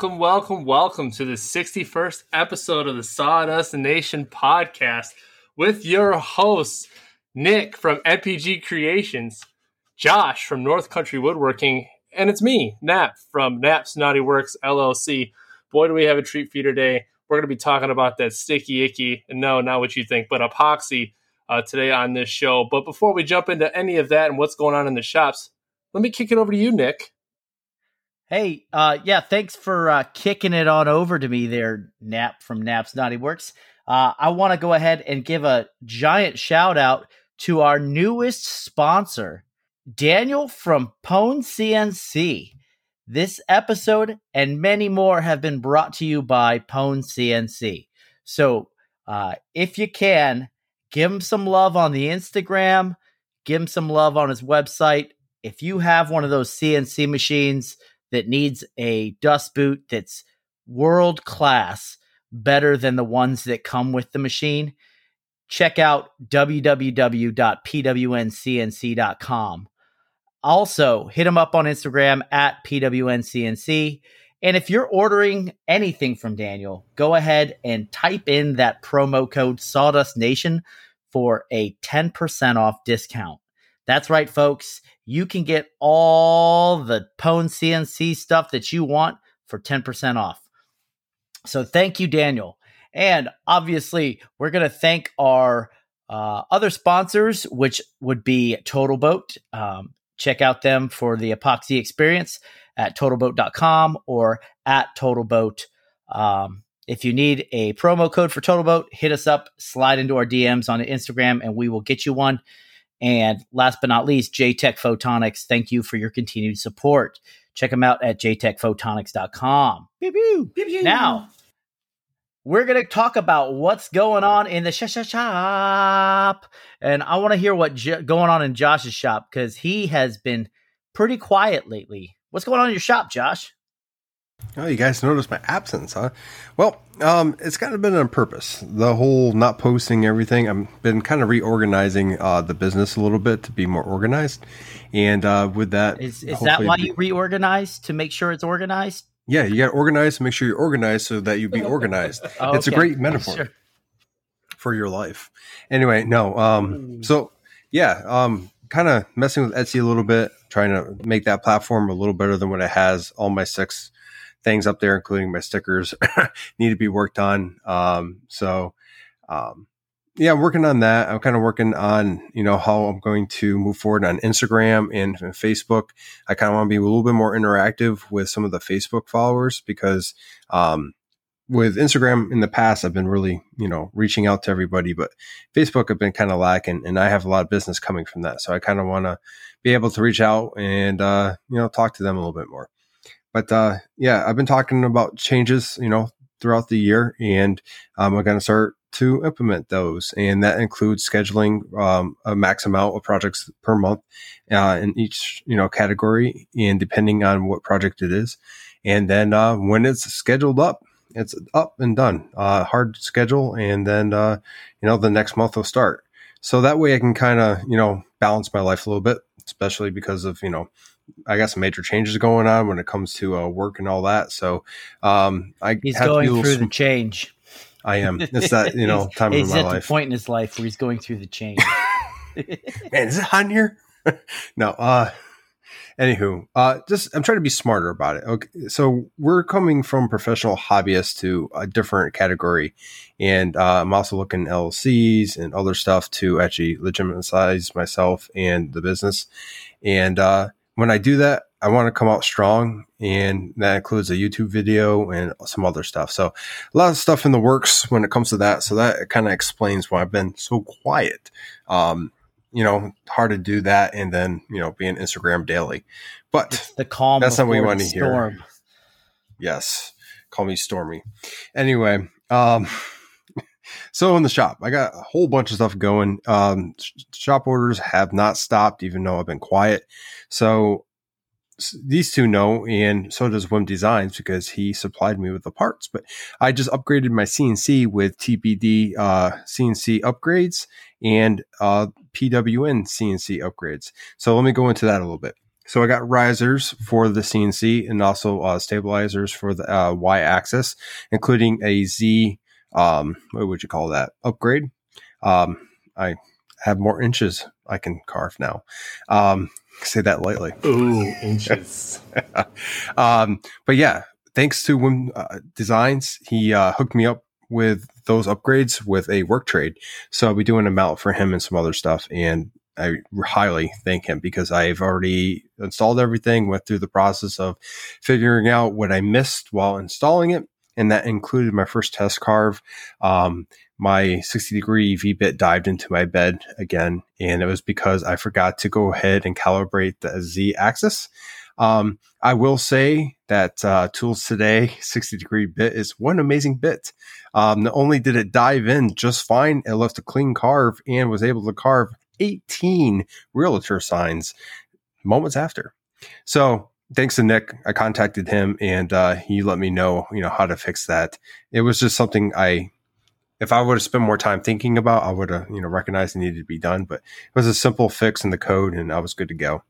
Welcome, welcome, welcome to the 61st episode of the Sawdust Nation podcast with your hosts, Nick from NPG Creations, Josh from North Country Woodworking, and it's me, Nap from Nap's Naughty Works LLC. Boy, do we have a treat for you today. We're going to be talking about that sticky icky, and no, not what you think, but epoxy uh, today on this show. But before we jump into any of that and what's going on in the shops, let me kick it over to you, Nick. Hey, uh, yeah, thanks for uh, kicking it on over to me there, Nap from Nap's Naughty Works. Uh, I want to go ahead and give a giant shout out to our newest sponsor, Daniel from PWN CNC. This episode and many more have been brought to you by PWN CNC. So, uh, if you can, give him some love on the Instagram, give him some love on his website. If you have one of those CNC machines, that needs a dust boot that's world class, better than the ones that come with the machine, check out www.pwncnc.com. Also, hit them up on Instagram at pwncnc. And if you're ordering anything from Daniel, go ahead and type in that promo code Sawdust Nation for a 10% off discount. That's right, folks. You can get all the PWN CNC stuff that you want for 10% off. So thank you, Daniel. And obviously, we're going to thank our uh, other sponsors, which would be Total Boat. Um, check out them for the epoxy experience at totalboat.com or at Total Boat. Um, if you need a promo code for Total Boat, hit us up, slide into our DMs on Instagram, and we will get you one. And last but not least, JTech Photonics. Thank you for your continued support. Check them out at jtechphotonics.com. Pew, pew. Pew, pew. Now, we're going to talk about what's going on in the sh- sh- shop. And I want to hear what's j- going on in Josh's shop because he has been pretty quiet lately. What's going on in your shop, Josh? Oh, you guys noticed my absence, huh? Well, um, it's kind of been on purpose. The whole not posting everything. I've been kind of reorganizing uh, the business a little bit to be more organized, and uh, with that, is, is that why be- you reorganize to make sure it's organized? Yeah, you got to organize to make sure you're organized so that you be organized. oh, it's a great metaphor sure. for your life. Anyway, no. Um, so yeah, um, kind of messing with Etsy a little bit, trying to make that platform a little better than what it has. All my six things up there, including my stickers, need to be worked on. Um, so, um, yeah, I'm working on that. I'm kind of working on, you know, how I'm going to move forward on Instagram and, and Facebook. I kind of want to be a little bit more interactive with some of the Facebook followers because, um, with Instagram in the past, I've been really, you know, reaching out to everybody, but Facebook I've been kind of lacking and I have a lot of business coming from that. So I kind of want to be able to reach out and, uh, you know, talk to them a little bit more. But uh, yeah, I've been talking about changes, you know, throughout the year, and um, I'm going to start to implement those, and that includes scheduling um, a max amount of projects per month uh, in each you know category, and depending on what project it is, and then uh, when it's scheduled up, it's up and done. Uh, hard schedule, and then uh, you know the next month will start. So that way, I can kind of you know balance my life a little bit, especially because of you know I got some major changes going on when it comes to uh, work and all that. So um, I he's going through the change. I am. It's that you know time of my life. point in his life where he's going through the change. Man, is it on here? no. Uh, anywho, uh, just I'm trying to be smarter about it. Okay, so we're coming from professional hobbyists to a different category, and uh, I'm also looking at LLCs and other stuff to actually legitimize myself and the business. And uh, when I do that, I want to come out strong, and that includes a YouTube video and some other stuff. So, a lot of stuff in the works when it comes to that. So that kind of explains why I've been so quiet. Um, you know, hard to do that and then you know being Instagram daily, but it's the calm. That's not what you want to storm. hear. Yes, call me Stormy. Anyway, um, so in the shop, I got a whole bunch of stuff going. Um, shop orders have not stopped, even though I've been quiet. So these two know, and so does Wim Designs because he supplied me with the parts. But I just upgraded my CNC with TBD uh, CNC upgrades and uh, PWN CNC upgrades. So let me go into that a little bit. So I got risers for the CNC and also uh, stabilizers for the uh, Y axis, including a Z. Um, what would you call that? Upgrade. Um, I have more inches I can carve now. Um, say that lightly. Ooh, inches. um, but yeah, thanks to Wim uh, Designs, he uh, hooked me up with those upgrades with a work trade. So I'll be doing a mount for him and some other stuff. And I highly thank him because I've already installed everything, went through the process of figuring out what I missed while installing it. And that included my first test carve. Um, my 60 degree V bit dived into my bed again. And it was because I forgot to go ahead and calibrate the Z axis. Um, I will say that uh, Tools Today 60 degree bit is one amazing bit. Um, not only did it dive in just fine, it left a clean carve and was able to carve 18 realtor signs moments after. So thanks to Nick, I contacted him and uh, he let me know, you know, how to fix that. It was just something I, if I would have spent more time thinking about, I would have, you know, recognized it needed to be done. But it was a simple fix in the code and I was good to go.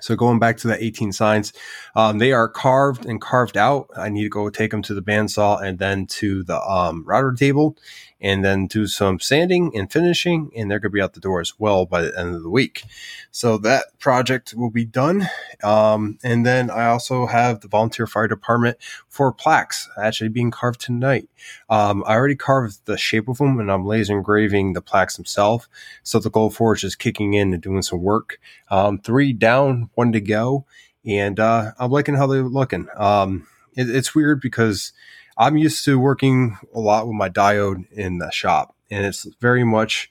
So going back to the 18 signs, um, they are carved and carved out. I need to go take them to the bandsaw and then to the um, router table and then do some sanding and finishing. And they're going to be out the door as well by the end of the week. So that project will be done. Um, and then I also have the volunteer fire department for plaques actually being carved tonight. Um, I already carved the shape of them and I'm laser engraving the plaques themselves. So the Glowforge is kicking in and doing some work. Um, three down, one to go. And uh, I'm liking how they're looking. Um, it, it's weird because I'm used to working a lot with my diode in the shop, and it's very much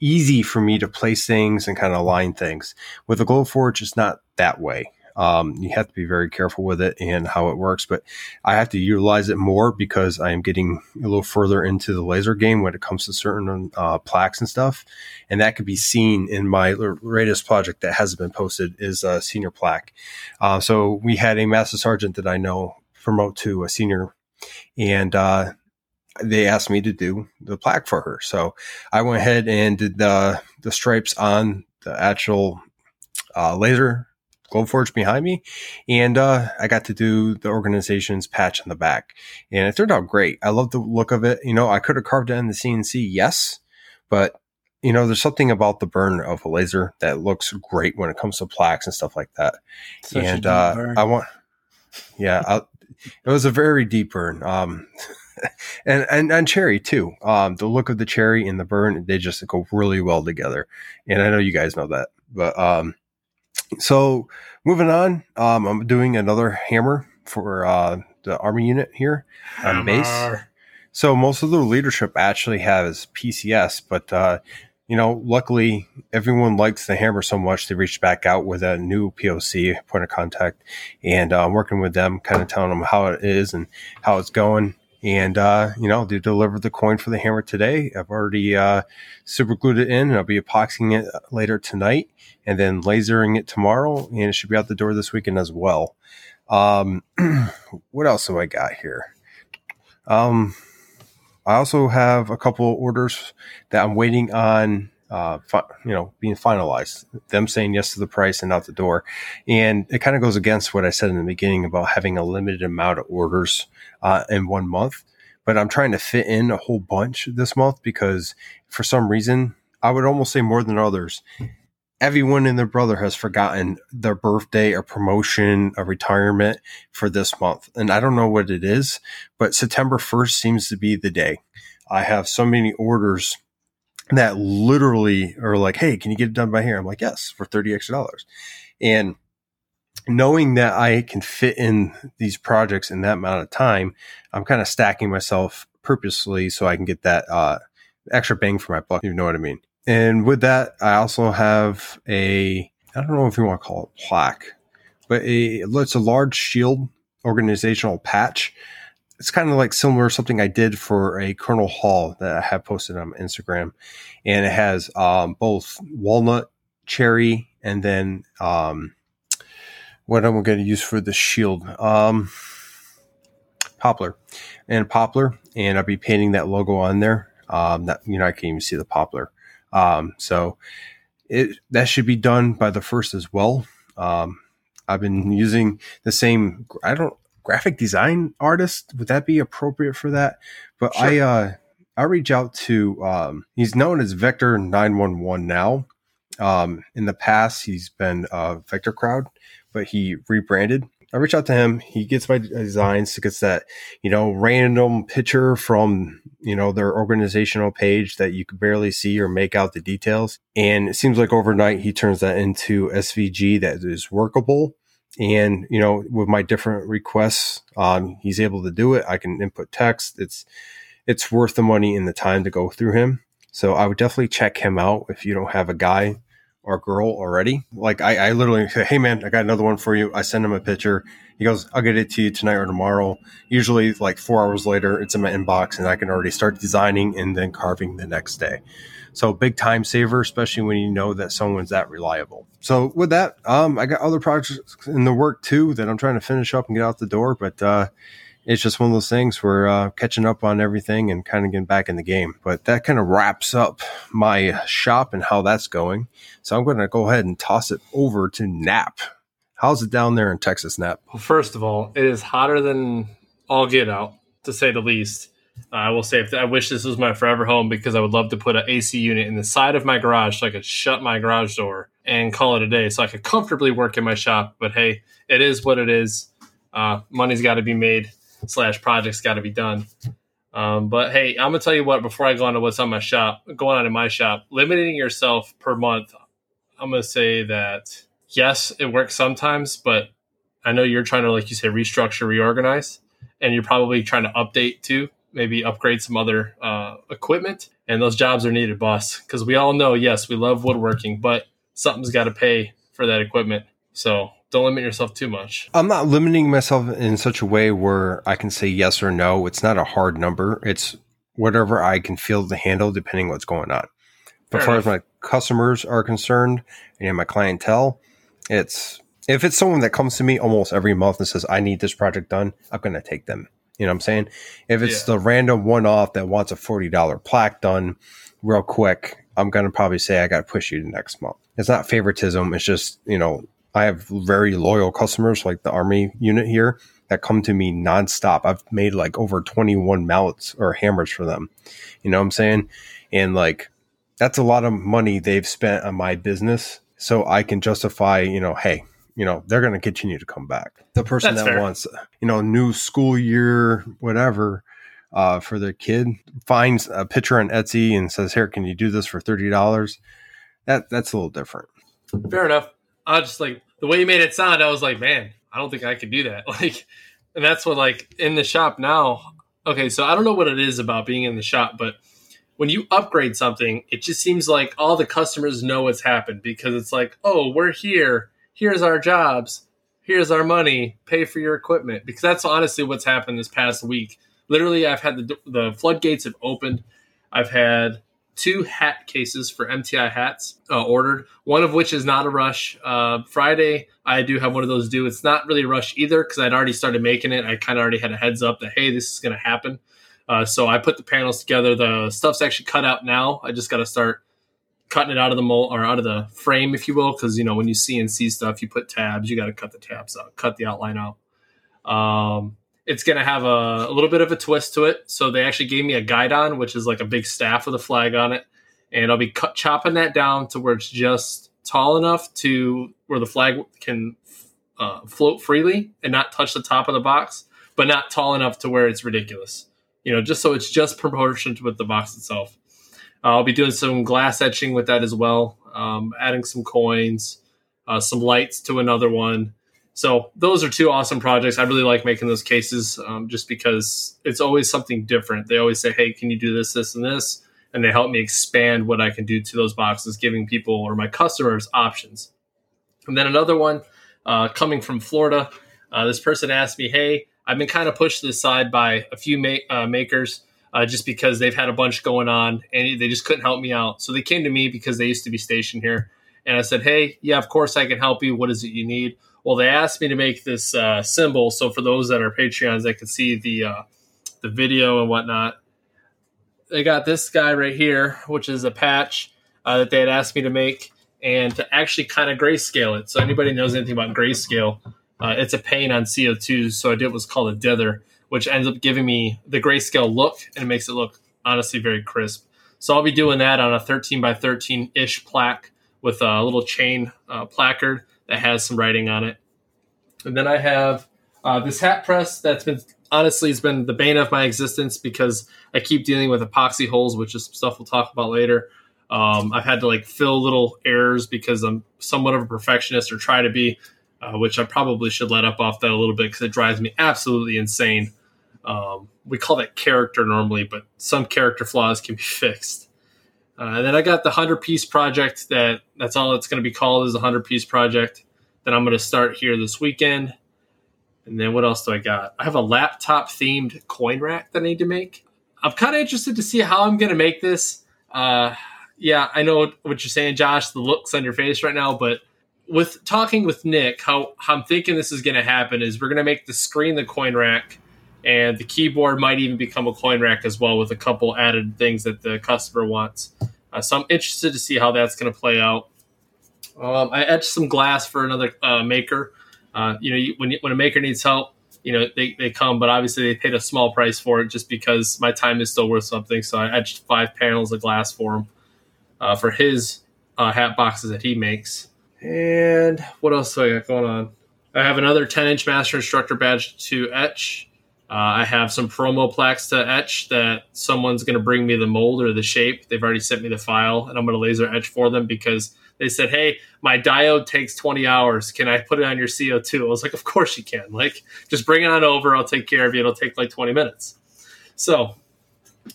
easy for me to place things and kind of align things. With the Glowforge, it's not that way. Um, you have to be very careful with it and how it works, but I have to utilize it more because I am getting a little further into the laser game when it comes to certain uh, plaques and stuff. And that could be seen in my latest project that hasn't been posted is a senior plaque. Uh, so we had a master sergeant that I know promote to a senior and uh, they asked me to do the plaque for her. So I went ahead and did the the stripes on the actual uh, laser Glowforge behind me, and uh, I got to do the organization's patch on the back, and it turned out great. I love the look of it. You know, I could have carved it in the CNC, yes, but you know, there's something about the burn of a laser that looks great when it comes to plaques and stuff like that. Such and uh, I want, yeah, I, it was a very deep burn. Um, and, and, and cherry too. Um, the look of the cherry and the burn, they just go really well together. And I know you guys know that, but, um, so moving on, um, I'm doing another hammer for, uh, the army unit here on base. So most of the leadership actually has PCS, but, uh, you know, luckily everyone likes the hammer so much they reached back out with a new POC point of contact, and uh, I'm working with them, kind of telling them how it is and how it's going. And uh, you know, they delivered the coin for the hammer today. I've already uh, super glued it in, and I'll be epoxying it later tonight, and then lasering it tomorrow, and it should be out the door this weekend as well. Um, what else do I got here? Um, I also have a couple orders that I'm waiting on, uh, fi- you know, being finalized. Them saying yes to the price and out the door, and it kind of goes against what I said in the beginning about having a limited amount of orders uh, in one month. But I'm trying to fit in a whole bunch this month because for some reason I would almost say more than others everyone and their brother has forgotten their birthday, a promotion, a retirement for this month. And I don't know what it is, but September 1st seems to be the day. I have so many orders that literally are like, Hey, can you get it done by here? I'm like, yes, for 30 extra dollars. And knowing that I can fit in these projects in that amount of time, I'm kind of stacking myself purposely so I can get that, uh, extra bang for my buck. You know what I mean? And with that, I also have a, I don't know if you want to call it plaque, but a, it's a large shield organizational patch. It's kind of like similar to something I did for a Colonel Hall that I have posted on Instagram. And it has um, both walnut, cherry, and then um, what am I'm going to use for the shield. Um, poplar and poplar. And I'll be painting that logo on there. Um, that, you know, I can't even see the poplar. Um, so it that should be done by the first as well. Um, I've been using the same. I don't graphic design artist. Would that be appropriate for that? But sure. I uh, I reach out to. Um, he's known as Vector Nine One One now. Um, in the past, he's been uh, Vector Crowd, but he rebranded. I reach out to him. He gets my designs. Gets that you know random picture from you know their organizational page that you could barely see or make out the details. And it seems like overnight he turns that into SVG that is workable. And you know with my different requests um, he's able to do it. I can input text. It's it's worth the money and the time to go through him. So i would definitely check him out if you don't have a guy or girl already like i, I literally say hey man i got another one for you i send him a picture he goes i'll get it to you tonight or tomorrow usually like four hours later it's in my inbox and i can already start designing and then carving the next day so big time saver, especially when you know that someone's that reliable. So with that, um, I got other projects in the work too that I'm trying to finish up and get out the door. But uh, it's just one of those things where uh, catching up on everything and kind of getting back in the game. But that kind of wraps up my shop and how that's going. So I'm going to go ahead and toss it over to Nap. How's it down there in Texas, Nap? Well, first of all, it is hotter than all get out, to say the least. Uh, I will say, I wish this was my forever home because I would love to put an AC unit in the side of my garage so I could shut my garage door and call it a day, so I could comfortably work in my shop. But hey, it is what it is. Uh, money's got to be made slash projects got to be done. Um, but hey, I'm gonna tell you what. Before I go on to what's on my shop, going on in my shop, limiting yourself per month. I'm gonna say that yes, it works sometimes, but I know you're trying to, like you say, restructure, reorganize, and you're probably trying to update too maybe upgrade some other uh, equipment. And those jobs are needed, boss, because we all know, yes, we love woodworking, but something's got to pay for that equipment. So don't limit yourself too much. I'm not limiting myself in such a way where I can say yes or no. It's not a hard number. It's whatever I can feel to handle depending what's going on. But as far as my customers are concerned and my clientele, it's if it's someone that comes to me almost every month and says, I need this project done, I'm going to take them. You know what I'm saying? If it's yeah. the random one off that wants a $40 plaque done real quick, I'm going to probably say I got to push you to next month. It's not favoritism. It's just, you know, I have very loyal customers like the Army unit here that come to me nonstop. I've made like over 21 mallets or hammers for them. You know what I'm saying? And like, that's a lot of money they've spent on my business. So I can justify, you know, hey, you know they're going to continue to come back. The person That's that fair. wants you know new school year whatever uh, for their kid finds a picture on Etsy and says, "Here, can you do this for thirty dollars?" That that's a little different. Fair enough. I just like the way you made it sound. I was like, man, I don't think I could do that. Like, and that's what like in the shop now. Okay, so I don't know what it is about being in the shop, but when you upgrade something, it just seems like all the customers know what's happened because it's like, oh, we're here here's our jobs, here's our money, pay for your equipment. Because that's honestly what's happened this past week. Literally, I've had the, the floodgates have opened. I've had two hat cases for MTI hats uh, ordered, one of which is not a rush. Uh, Friday, I do have one of those due. It's not really a rush either because I'd already started making it. I kind of already had a heads up that, hey, this is going to happen. Uh, so I put the panels together. The stuff's actually cut out now. I just got to start cutting it out of the mold or out of the frame, if you will, because you know when you CNC stuff, you put tabs, you got to cut the tabs out, cut the outline out. Um, it's going to have a, a, little bit of a twist to it. So they actually gave me a guidon, which is like a big staff with a flag on it, and I'll be cut, chopping that down to where it's just tall enough to where the flag can uh, float freely and not touch the top of the box, but not tall enough to where it's ridiculous. You know, just so it's just proportioned with the box itself. Uh, I'll be doing some glass etching with that as well, um, adding some coins, uh, some lights to another one. So those are two awesome projects. I really like making those cases um, just because it's always something different. They always say, "Hey, can you do this, this, and this?" And they help me expand what I can do to those boxes, giving people or my customers options. And then another one uh, coming from Florida. Uh, this person asked me, "Hey, I've been kind of pushed to the side by a few ma- uh, makers." uh, just because they've had a bunch going on and they just couldn't help me out. So they came to me because they used to be stationed here. And I said, Hey, yeah, of course I can help you. What is it you need? Well, they asked me to make this uh, symbol. So for those that are Patreons, they can see the, uh, the video and whatnot. They got this guy right here, which is a patch uh, that they had asked me to make. and to actually kind of grayscale it. So anybody knows anything about grayscale, uh, it's a paint on CO2. So I did what's called a dither, which ends up giving me the grayscale look and it makes it look honestly very crisp. So I'll be doing that on a 13 by 13 ish plaque with a little chain uh, placard that has some writing on it. And then I have uh, this hat press that's been honestly has been the bane of my existence because I keep dealing with epoxy holes, which is stuff we'll talk about later. Um, I've had to like fill little errors because I'm somewhat of a perfectionist or try to be, uh, which I probably should let up off that a little bit because it drives me absolutely insane. Um, we call that character normally, but some character flaws can be fixed. Uh, then I got the hundred piece project that that's all it's going to be called is a hundred piece project that I'm going to start here this weekend. And then what else do I got? I have a laptop themed coin rack that I need to make. I'm kind of interested to see how I'm going to make this. Uh, yeah, I know what you're saying, Josh. The looks on your face right now, but with talking with Nick, how, how I'm thinking this is going to happen is we're going to make the screen the coin rack, and the keyboard might even become a coin rack as well with a couple added things that the customer wants. Uh, so I'm interested to see how that's going to play out. Um, I etched some glass for another uh, maker uh, you know, you, when when a maker needs help, you know they, they come, but obviously they paid a small price for it just because my time is still worth something. So I etched five panels of glass for him uh, for his uh, hat boxes that he makes. And what else do I got going on? I have another 10 inch master instructor badge to etch. Uh, I have some promo plaques to etch that someone's going to bring me the mold or the shape. They've already sent me the file, and I'm going to laser etch for them because they said, "Hey, my diode takes 20 hours. Can I put it on your CO2?" I was like, "Of course you can. Like, just bring it on over. I'll take care of you. It'll take like 20 minutes." So,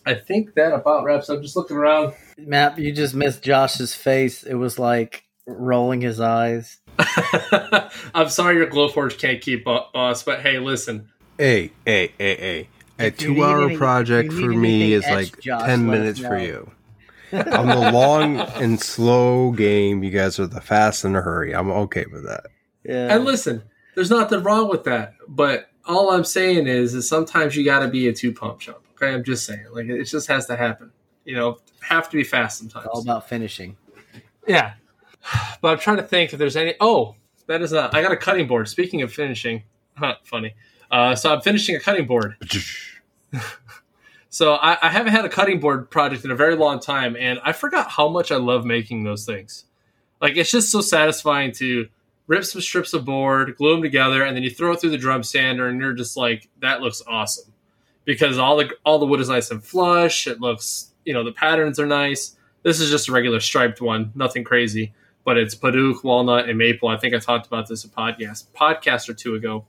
I think that about wraps up. Just looking around. Matt, you just missed Josh's face. It was like rolling his eyes. I'm sorry your Glowforge can't keep up, boss, but hey, listen. Hey, hey, hey, hey. A two hour project for me is like Josh, 10 minutes for you. I'm the long and slow game. You guys are the fast and the hurry. I'm okay with that. Yeah. And listen, there's nothing wrong with that. But all I'm saying is, is sometimes you got to be a two pump chump. Okay, I'm just saying, like it just has to happen. You know, have to be fast sometimes. It's all about finishing. Yeah, but I'm trying to think if there's any. Oh, that is a. I got a cutting board. Speaking of finishing, huh, funny. Uh, so I'm finishing a cutting board. So I, I, haven't had a cutting board project in a very long time, and I forgot how much I love making those things. Like it's just so satisfying to rip some strips of board, glue them together, and then you throw it through the drum sander, and you're just like, that looks awesome because all the all the wood is nice and flush. It looks, you know, the patterns are nice. This is just a regular striped one, nothing crazy, but it's Padauk, walnut, and maple. I think I talked about this a podcast podcast or two ago.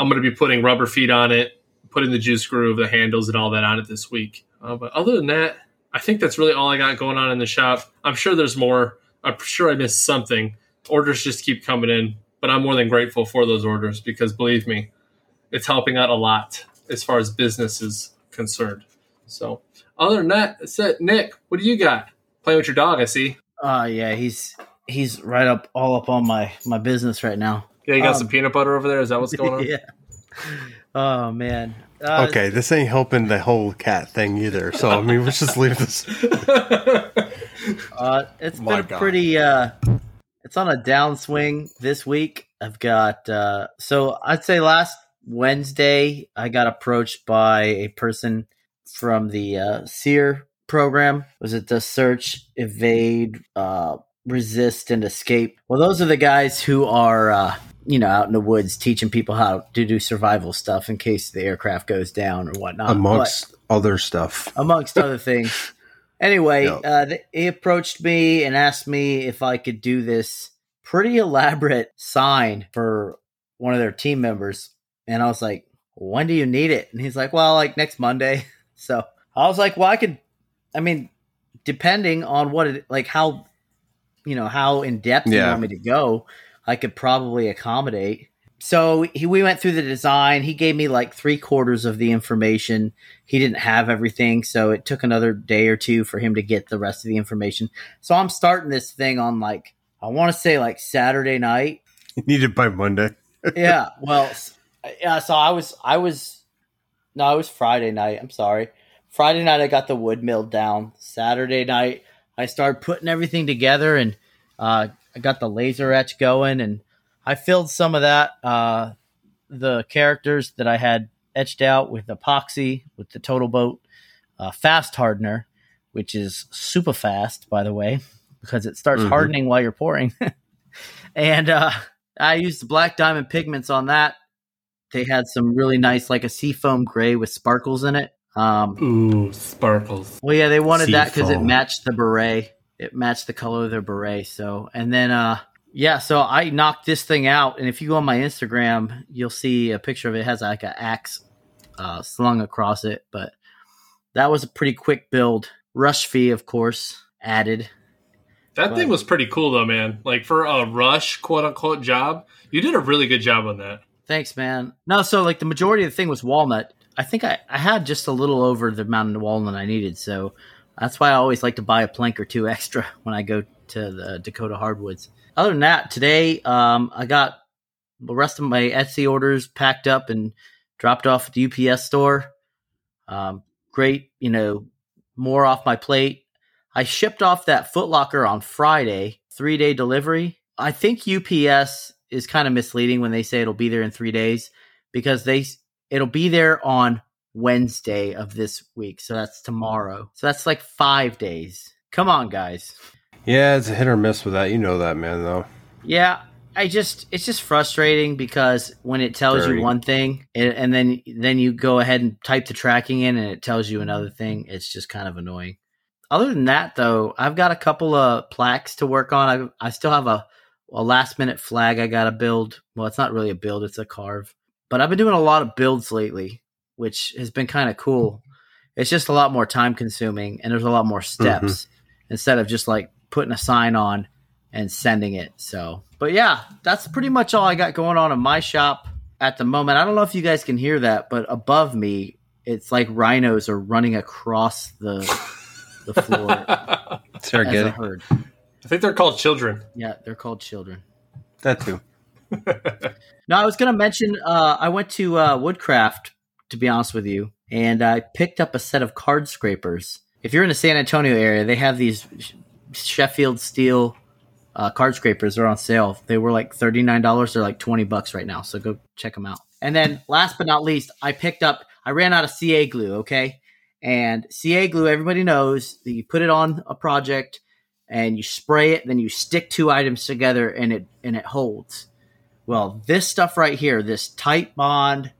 I'm going to be putting rubber feet on it putting the juice groove, the handles, and all that on it this week. Uh, but other than that, I think that's really all I got going on in the shop. I'm sure there's more. I'm sure I missed something. Orders just keep coming in, but I'm more than grateful for those orders because believe me, it's helping out a lot as far as business is concerned. So, other than that, that's it. Nick, what do you got? Playing with your dog, I see. Uh yeah, he's he's right up all up on my my business right now. Yeah, you got um, some peanut butter over there. Is that what's going on? yeah. Oh man. Uh, okay, this ain't helping the whole cat thing either. So I mean, let's just leave this. uh, it's My been God. pretty. Uh, it's on a downswing this week. I've got uh, so I'd say last Wednesday I got approached by a person from the uh, SERE program. Was it the search, evade, uh, resist, and escape? Well, those are the guys who are uh, you know, out in the woods teaching people how to do survival stuff in case the aircraft goes down or whatnot. Amongst but, other stuff. Amongst other things. Anyway, yep. uh, he approached me and asked me if I could do this pretty elaborate sign for one of their team members. And I was like, when do you need it? And he's like, well, like next Monday. So I was like, well, I could, I mean, depending on what it, like how, you know, how in depth yeah. you want me to go I could probably accommodate. So he, we went through the design. He gave me like three quarters of the information. He didn't have everything, so it took another day or two for him to get the rest of the information. So I'm starting this thing on like I want to say like Saturday night. You need it by Monday. yeah. Well, yeah. So I was I was no, it was Friday night. I'm sorry. Friday night I got the wood milled down. Saturday night I started putting everything together and Uh, I got the laser etch going, and I filled some of that uh, the characters that I had etched out with epoxy with the Total Boat uh, fast hardener, which is super fast, by the way, because it starts mm-hmm. hardening while you're pouring. and uh, I used the black diamond pigments on that. They had some really nice, like a seafoam gray with sparkles in it. Um, Ooh, sparkles. Well, yeah, they wanted sea that because it matched the beret. It matched the color of their beret. So, and then, uh, yeah, so I knocked this thing out, and if you go on my Instagram, you'll see a picture of it. it has like an axe uh, slung across it, but that was a pretty quick build. Rush fee, of course, added. That but, thing was pretty cool, though, man. Like for a rush, quote unquote, job, you did a really good job on that. Thanks, man. No, so like the majority of the thing was walnut. I think I, I had just a little over the amount of walnut I needed, so that's why I always like to buy a plank or two extra when I go to the Dakota hardwoods. Other than that, today um, I got the rest of my Etsy orders packed up and dropped off at the UPS store. Um, great, you know, more off my plate. I shipped off that Footlocker on Friday, three day delivery. I think UPS is kind of misleading when they say it'll be there in three days because they it'll be there on Wednesday of this week, so that's tomorrow. So that's like five days. Come on, guys. Yeah, it's a hit or miss with that. You know that, man. Though. Yeah, I just it's just frustrating because when it tells Very. you one thing and then then you go ahead and type the tracking in and it tells you another thing, it's just kind of annoying. Other than that, though, I've got a couple of plaques to work on. I I still have a a last minute flag I got to build. Well, it's not really a build; it's a carve. But I've been doing a lot of builds lately, which has been kind of cool. It's just a lot more time consuming, and there's a lot more steps mm-hmm. instead of just like putting a sign on and sending it. So, but yeah, that's pretty much all I got going on in my shop at the moment. I don't know if you guys can hear that, but above me, it's like rhinos are running across the the floor. Serengeti. I heard. I think they're called children. Yeah, they're called children. That too. no, I was going to mention. Uh, I went to uh, Woodcraft to be honest with you, and I picked up a set of card scrapers. If you're in the San Antonio area, they have these Sheffield steel uh, card scrapers They're on sale. They were like thirty nine dollars. They're like twenty bucks right now. So go check them out. And then last but not least, I picked up. I ran out of CA glue. Okay, and CA glue. Everybody knows that you put it on a project and you spray it. Then you stick two items together and it and it holds. Well, this stuff right here, this Titebond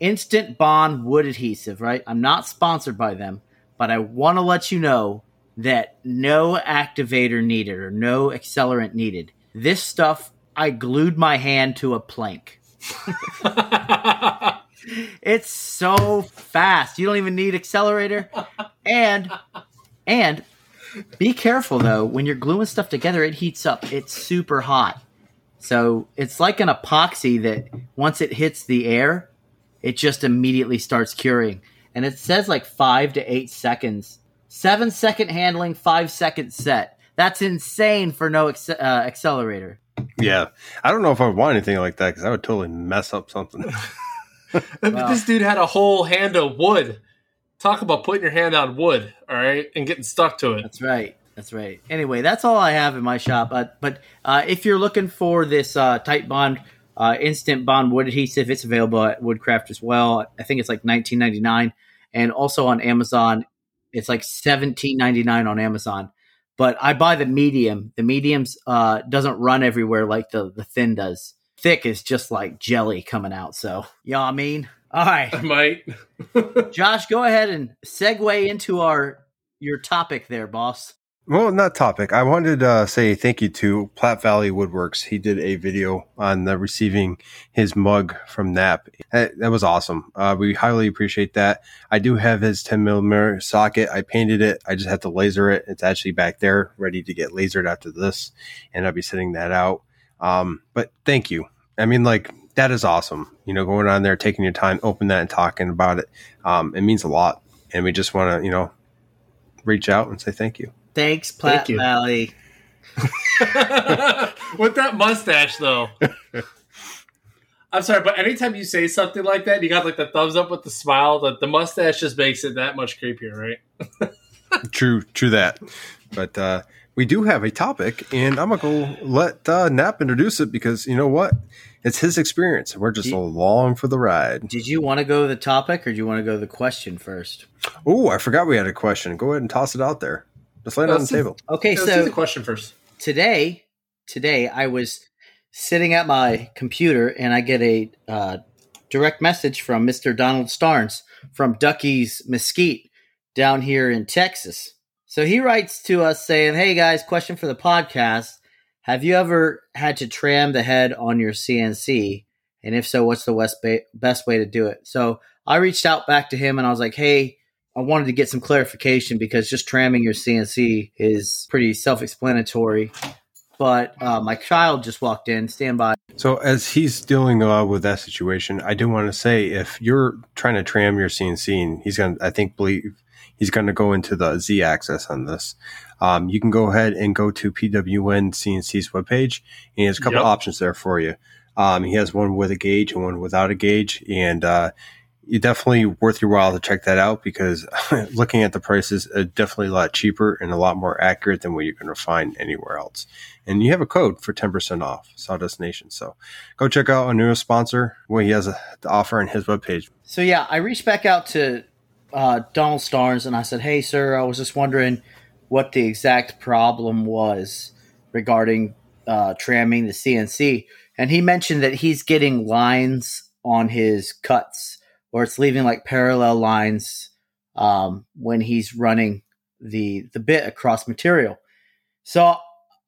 instant bond wood adhesive. Right. I'm not sponsored by them, but I want to let you know that no activator needed or no accelerant needed. This stuff, I glued my hand to a plank. it's so fast. You don't even need accelerator. And and be careful though, when you're gluing stuff together, it heats up. It's super hot. So it's like an epoxy that once it hits the air, it just immediately starts curing. And it says like five to eight seconds Seven second handling, five second set. That's insane for no uh, accelerator. Yeah, I don't know if I would want anything like that because I would totally mess up something. well, this dude had a whole hand of wood. Talk about putting your hand on wood, all right, and getting stuck to it. That's right. That's right. Anyway, that's all I have in my shop. But but uh, if you're looking for this uh, Titebond uh, instant bond wood adhesive, it's available at Woodcraft as well. I think it's like 19.99, and also on Amazon. It's like seventeen ninety nine on Amazon. But I buy the medium. The medium's uh, doesn't run everywhere like the the thin does. Thick is just like jelly coming out. So you know what I mean. All right, I might. Josh, go ahead and segue into our your topic there, boss. Well, not topic. I wanted to uh, say thank you to Platte Valley Woodworks. He did a video on the receiving his mug from NAP. That, was awesome. Uh, we highly appreciate that. I do have his 10 millimeter socket. I painted it. I just have to laser it. It's actually back there, ready to get lasered after this, and I'll be sending that out. Um, but thank you. I mean, like that is awesome. You know, going on there, taking your time, open that, and talking about it. Um, it means a lot, and we just want to, you know, reach out and say thank you. Thanks, Platte Thank Valley. With that mustache, though. I'm sorry, but anytime you say something like that, you got like the thumbs up with the smile. The, the mustache just makes it that much creepier, right? true, true that. But uh, we do have a topic, and I'm gonna go let uh, Nap introduce it because you know what? It's his experience. We're just along for the ride. Did you want to go to the topic, or do you want to go to the question first? Oh, I forgot we had a question. Go ahead and toss it out there. Just lay it on the table. Okay, Let's so the question first. Today, today I was sitting at my computer, and I get a uh, direct message from Mr. Donald Starnes from Ducky's Mesquite down here in Texas. So he writes to us saying, Hey guys, question for the podcast. Have you ever had to tram the head on your CNC? And if so, what's the best way to do it? So I reached out back to him and I was like, Hey, I wanted to get some clarification because just tramming your CNC is pretty self explanatory. But uh, my child just walked in. Stand by. So as he's dealing uh, with that situation, I do want to say if you're trying to tram your CNC, and he's going to, I think, believe he's going to go into the Z axis on this. Um, you can go ahead and go to PWN CNC's webpage, and there's a couple yep. options there for you. Um, he has one with a gauge and one without a gauge, and uh, you definitely worth your while to check that out because looking at the prices, uh, definitely a lot cheaper and a lot more accurate than what you're going to find anywhere else. And you have a code for 10% off Sawdust Nation. So go check out our newest sponsor, what he has to offer on his webpage. So yeah, I reached back out to uh, Donald Starnes and I said, "Hey, sir, I was just wondering what the exact problem was regarding uh, tramming the CNC." And he mentioned that he's getting lines on his cuts, or it's leaving like parallel lines um, when he's running the the bit across material. So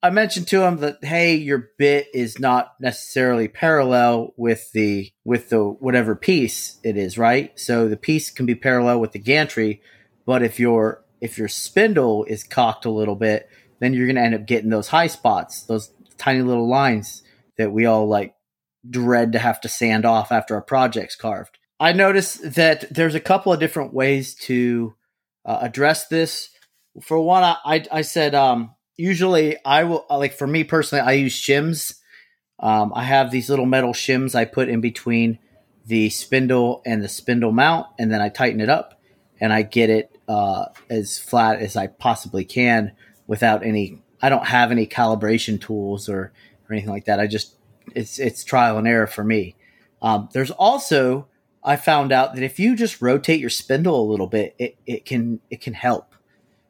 I mentioned to him that hey, your bit is not necessarily parallel with the with the whatever piece it is, right? So the piece can be parallel with the gantry, but if your if your spindle is cocked a little bit, then you're going to end up getting those high spots, those tiny little lines that we all like dread to have to sand off after our project's carved. I noticed that there's a couple of different ways to uh, address this. For one, I I, I said um, usually I will like for me personally, I use shims. Um, I have these little metal shims I put in between the spindle and the spindle mount, and then I tighten it up and I get it uh, as flat as I possibly can without any. I don't have any calibration tools or, or anything like that. I just it's it's trial and error for me. Um, there's also I found out that if you just rotate your spindle a little bit, it, it can it can help.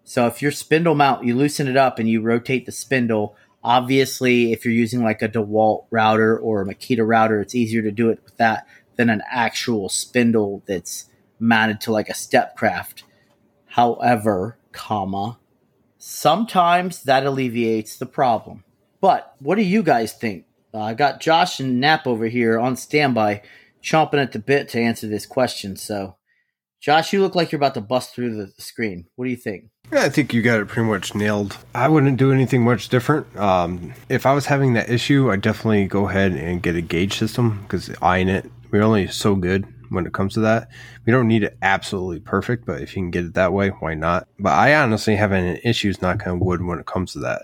So if your spindle mount, you loosen it up and you rotate the spindle. Obviously, if you're using like a DeWalt router or a Makita router, it's easier to do it with that than an actual spindle that's mounted to like a Stepcraft. However, comma, sometimes that alleviates the problem. But what do you guys think? Uh, I got Josh and Nap over here on standby, chomping at the bit to answer this question. So, Josh, you look like you're about to bust through the screen. What do you think? Yeah, I think you got it pretty much nailed. I wouldn't do anything much different. Um, if I was having that issue, I'd definitely go ahead and get a gauge system because eyeing it, we're only so good when it comes to that. We don't need it absolutely perfect, but if you can get it that way, why not? But I honestly haven't any issues, knock on wood, when it comes to that.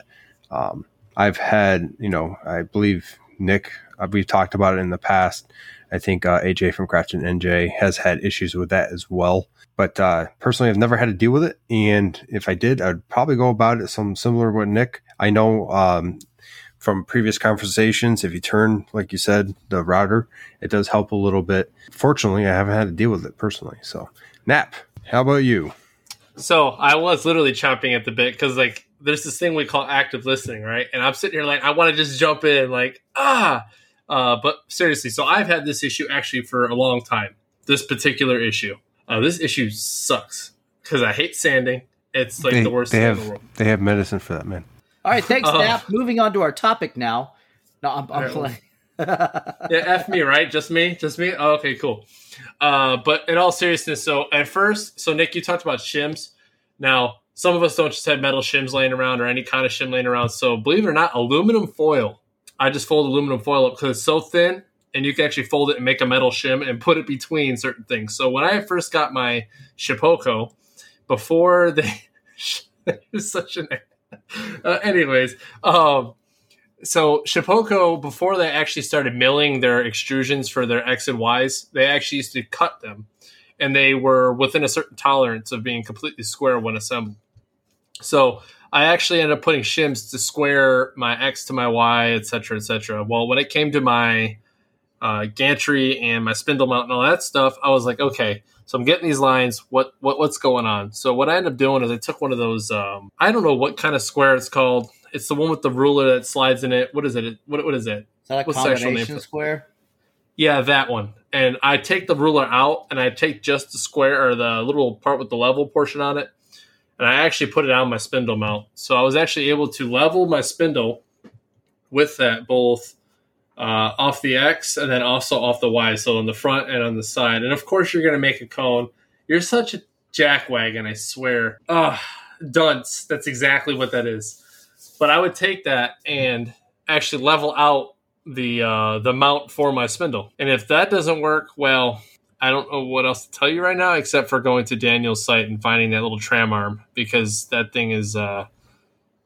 Um, I've had, you know, I believe Nick, uh, we've talked about it in the past. I think uh, AJ from Crafton NJ has had issues with that as well. But uh, personally, I've never had to deal with it. And if I did, I'd probably go about it some similar with Nick. I know um, from previous conversations, if you turn, like you said, the router, it does help a little bit. Fortunately, I haven't had to deal with it personally. So, Nap, how about you? So I was literally chomping at the bit because like there's this thing we call active listening, right? And I'm sitting here like I want to just jump in, like ah. Uh, but seriously, so I've had this issue actually for a long time. This particular issue. Uh, this issue sucks because I hate sanding. It's like they, the worst they have, in the world. They have medicine for that, man. All right, thanks, Nap. Moving on to our topic now. No, I'm, I'm playing. yeah, F me, right? Just me? Just me? Oh, okay, cool. Uh, but in all seriousness, so at first, so Nick, you talked about shims. Now, some of us don't just have metal shims laying around or any kind of shim laying around. So believe it or not, aluminum foil. I just fold aluminum foil up because it's so thin and you can actually fold it and make a metal shim and put it between certain things. So when I first got my Shapeoko, before they, was such an, uh, anyways, um, so Shapeoko before they actually started milling their extrusions for their X and Ys, they actually used to cut them, and they were within a certain tolerance of being completely square when assembled. So I actually ended up putting shims to square my X to my Y, etc., etc. Well, when it came to my uh, gantry and my spindle mount and all that stuff, I was like, okay, so I'm getting these lines. What what what's going on? So what I ended up doing is I took one of those. Um, I don't know what kind of square it's called. It's the one with the ruler that slides in it. What is it? What what is it? Is that a What's combination square? Yeah, that one. And I take the ruler out and I take just the square or the little part with the level portion on it. And I actually put it on my spindle mount. So I was actually able to level my spindle with that both uh, off the X and then also off the Y. So on the front and on the side. And of course, you're going to make a cone. You're such a jackwagon, I swear. Ah, dunce. That's exactly what that is. But I would take that and actually level out the uh, the mount for my spindle. And if that doesn't work, well, I don't know what else to tell you right now except for going to Daniel's site and finding that little tram arm because that thing is uh,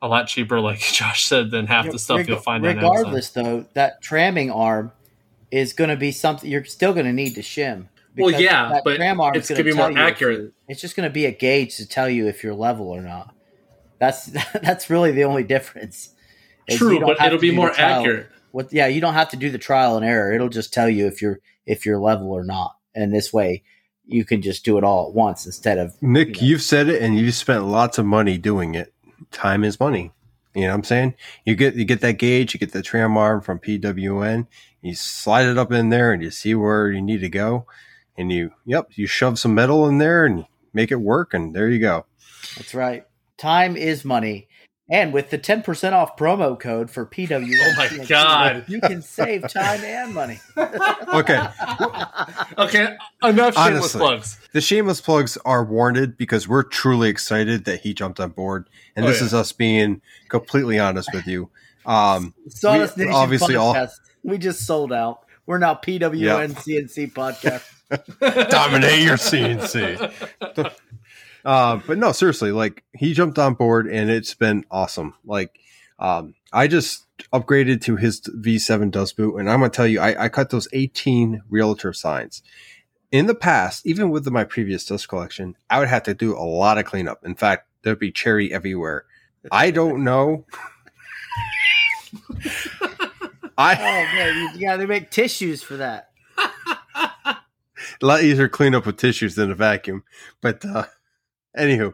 a lot cheaper, like Josh said, than half the stuff Reg- you'll find. Regardless, though, that tramming arm is going to be something you're still going to need to shim. Well, yeah, but tram arm it's going to be more accurate. It's just going to be a gauge to tell you if you're level or not. That's that's really the only difference. True, but it'll be more accurate. What? Yeah, you don't have to do the trial and error. It'll just tell you if you're if you're level or not. And this way, you can just do it all at once instead of Nick. You have said it, and you've spent lots of money doing it. Time is money. You know what I'm saying? You get you get that gauge, you get the tram arm from PWN, you slide it up in there, and you see where you need to go, and you yep, you shove some metal in there and make it work, and there you go. That's right. Time is money. And with the 10% off promo code for PW, oh my god, you can save time and money. okay. okay, enough shameless Honestly, plugs. The shameless plugs are warranted because we're truly excited that he jumped on board. And oh, this yeah. is us being completely honest with you. Um, Sawdust we, obviously podcast. all we just sold out. We're now PWN yep. CNC podcast. Dominate your CNC. Uh, but no, seriously, like he jumped on board and it's been awesome. Like, um, I just upgraded to his V7 dust boot, and I'm gonna tell you, I, I cut those 18 realtor signs. In the past, even with my previous dust collection, I would have to do a lot of cleanup. In fact, there'd be cherry everywhere. I don't know. I oh man, yeah, they make tissues for that. a lot easier clean up with tissues than a vacuum, but uh, Anywho,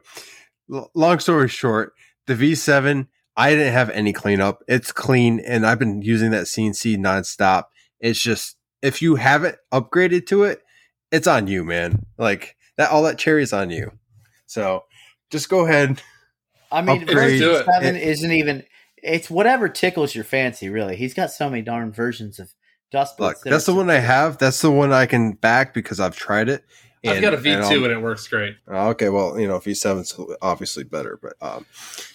long story short, the V7, I didn't have any cleanup. It's clean, and I've been using that CNC nonstop. It's just if you haven't upgraded to it, it's on you, man. Like that, all that cherry is on you. So just go ahead. I mean, upgrade. Seven it, isn't even. It's whatever tickles your fancy, really. He's got so many darn versions of dust. Look, that's the one I have. That's the one I can back because I've tried it, and, I've got a V two and, and, it works great. Okay, well, you know, V seven's obviously better, but um,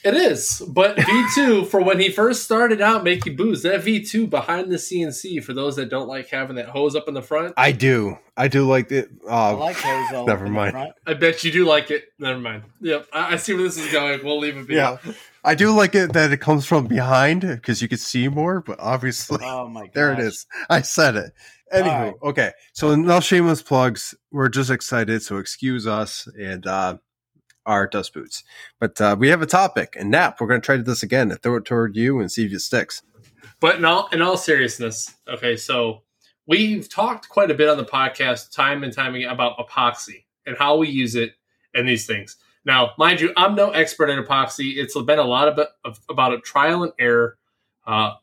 it is. But V two for when he first started out making booze, that V two behind the CNC for those that don't like having that hose up in the front. I do, I do like it. Uh, I like hose. never mind. I bet you do like it. Never mind. Yep, I, I see where this is going. We'll leave it be. Yeah. I do like it that it comes from behind because you can see more, but obviously, oh my there it is. I said it. Anywho, right. okay. So no shameless plugs. We're just excited, so excuse us and uh, our dust boots. But uh, we have a topic, and Nap, we're going to try this again. Throw it toward you and see if it sticks. But in all in all seriousness, okay. So we've talked quite a bit on the podcast, time and time again, about epoxy and how we use it and these things. Now, mind you, I'm no expert in epoxy. It's been a lot of, of about a trial and error. Uh,